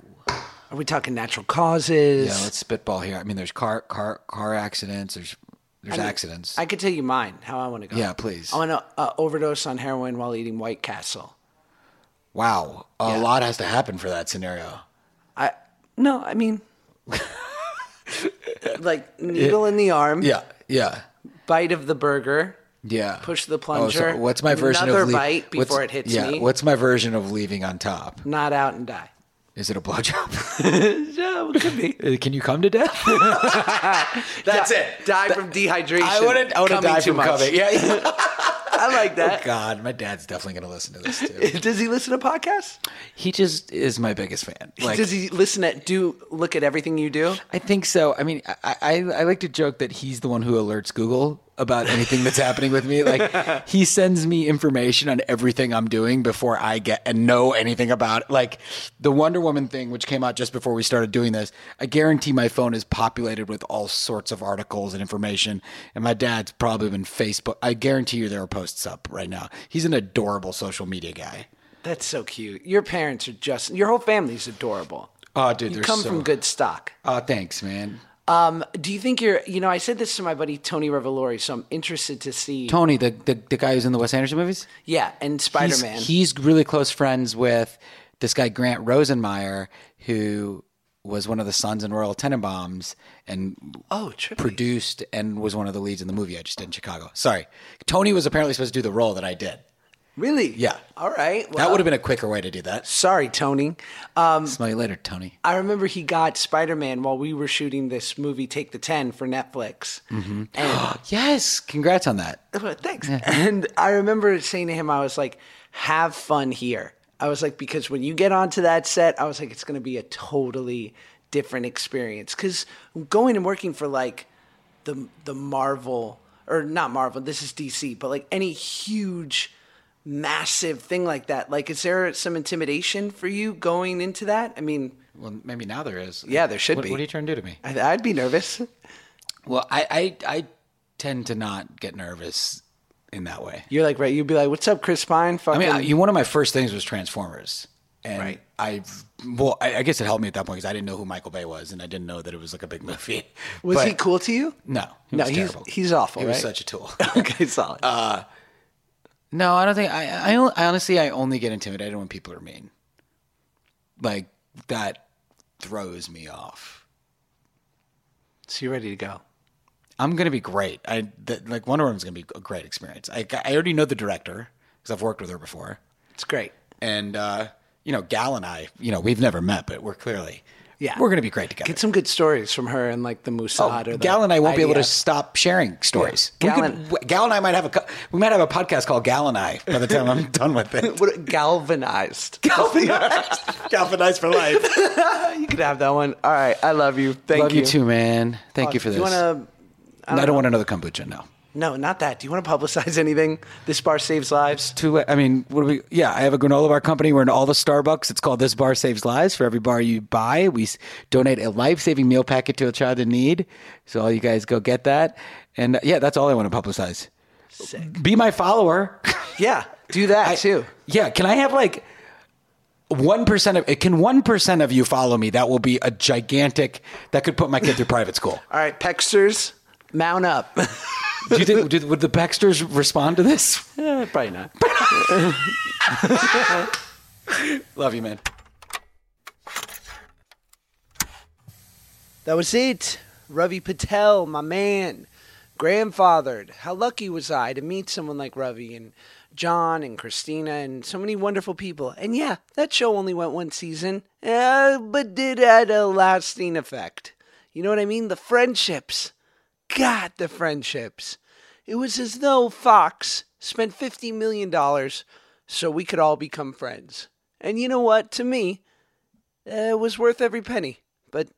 Are we talking natural causes? Yeah, let's spitball here. I mean, there's car car car accidents. There's there's I mean, accidents. I could tell you mine. How I want to go. Yeah, please. I want to uh, overdose on heroin while eating White Castle. wow, a Yeah. lot has to happen for that scenario. I no, I mean, [LAUGHS] like needle in the arm, Yeah, yeah, bite of the burger, yeah. push the Oh, so plunger. what's my version another of lea- bite before it hits yeah, me? What's my version of leaving on top? Not out and die. Is it a blowjob? [LAUGHS] Yeah, it could be. Uh, Can you come to death? [LAUGHS] That's it. Die from dehydration. I wouldn't. I coming die from much. coming. Yeah. yeah. [LAUGHS] I like that. God, my dad's definitely going to listen to this too. Does he listen to podcasts? He just is my biggest fan. Like, Does he listen at do look at everything you do? I think so. I mean, I, I I like to joke that he's the one who alerts Google about anything that's happening with me. Like [LAUGHS] he sends me information on everything I'm doing before I get and know anything about it. Like the Wonder Woman thing, which came out just before we started doing this. I guarantee my phone is populated with all sorts of articles and information. And my dad's probably been Facebook. I guarantee you there are posts up right now. He's an adorable social media guy. That's so cute. Your parents are just your whole family's adorable. Oh, dude, You they're come so- from good stock. Oh, thanks, man. Um, do you think you're? You know, I said this to my buddy Tony Revolori, so I'm interested to see. Tony, the, the the guy who's in the Wes Anderson movies. Yeah, and Spider Man. He's, he's really close friends with this guy Grant Rosenmeyer, who was one of the sons in Royal Tenenbaums and Oh, trippy. produced and was one of the leads in the movie I just did in Chicago. Sorry, Tony was apparently supposed to do the role that I did. Really? Yeah. All right. that would have been a quicker way to do that. Sorry, Tony. Um, Smell you later, Tony. I remember he got Spider Man while we were shooting this movie, Take the Ten, for Netflix. Mm-hmm. [GASPS] And Yes, congrats on that. Well, thanks. [LAUGHS] And I remember saying to him, I was like, have fun here. I was like, because when you get onto that set, I was like, it's going to be a totally different experience. Because going and working for like the the Marvel or not Marvel, this is DC, but like any huge, massive thing like that, like, is there some intimidation for you going into that? I mean, Well, maybe now there is. Yeah, there should What- be. What are you trying to do to me? I, I'd be nervous. Well, I, I I tend to not get nervous in that way. You're like, right? You'd be like, "What's up, Chris Pine?" I mean, I, you, one of my first things was Transformers, and Right. I, well, I, I guess it helped me at that point because I didn't know who Michael Bay was, and I didn't know that it was like a big movie. was But- he cool to you? No, he No, he's- terrible. he's awful, He was such a tool. [LAUGHS] okay, solid. Uh, no, I don't think. I, I, I honestly, I only get intimidated when people are mean. Like that throws me off. so you're ready to go. I'm gonna be great. I that, like Wonder Woman's gonna be a great experience. I I already know the director because I've worked with her before. It's great. and uh, you know, Gal and I, you know, we've never met, but we're clearly, Yeah. we're going to be great together. Get some good stories from her and like the Mossad or oh, the Gal and I won't be able to stop sharing stories. Yeah. We Gal could- Gal and I might have a we might have a podcast called Gal and I by the time I'm [LAUGHS] done with it. What- galvanized. [LAUGHS] Galvanized, galvanized for life. [LAUGHS] you could have that one. All right, I love you. Thank Love you. you too, man. Thank you for this. you want to? I don't, want another kombucha. No. No, not that. Do you want to publicize [LAUGHS] anything? This bar saves lives. Too late. I mean, what do we? Yeah, I have a granola bar company. We're in all the Starbucks. It's called This Bar Saves Lives. For every bar you buy, we donate a life-saving meal packet to a child in need. So all you guys go get that. And uh, yeah, that's all I want to publicize. Sick. Be my follower. [LAUGHS] Yeah, do that too. Yeah, can I have like one percent of? Can one percent of you follow me? That will be a gigantic. That could put my kid through private school. All right, Pexters, mount up. [LAUGHS] Do you think do, would the Baxters respond to this? Eh, Probably not. [LAUGHS] Love you, man. That was it. Ravi Patel, my man, grandfathered. How lucky was I to meet someone like Ravi and John and Christina and so many wonderful people. And yeah, that show only went one season, uh, but did had a lasting effect. You know what I mean? The friendships. God, the friendships. It was as though Fox spent $50 million so we could all become friends. And you know what? To me, uh, it was worth every penny. But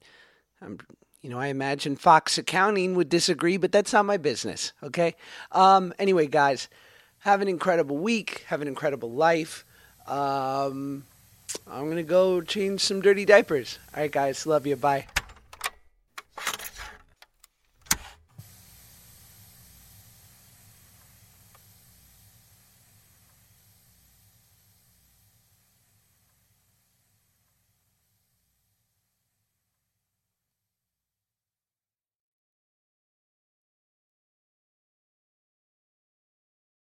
I'm, you know, I imagine Fox Accounting would disagree, but that's not my business. Okay. Um. Anyway, guys, have an incredible week. Have an incredible life. Um. I'm gonna go change some dirty diapers. All right, guys. Love you. Bye.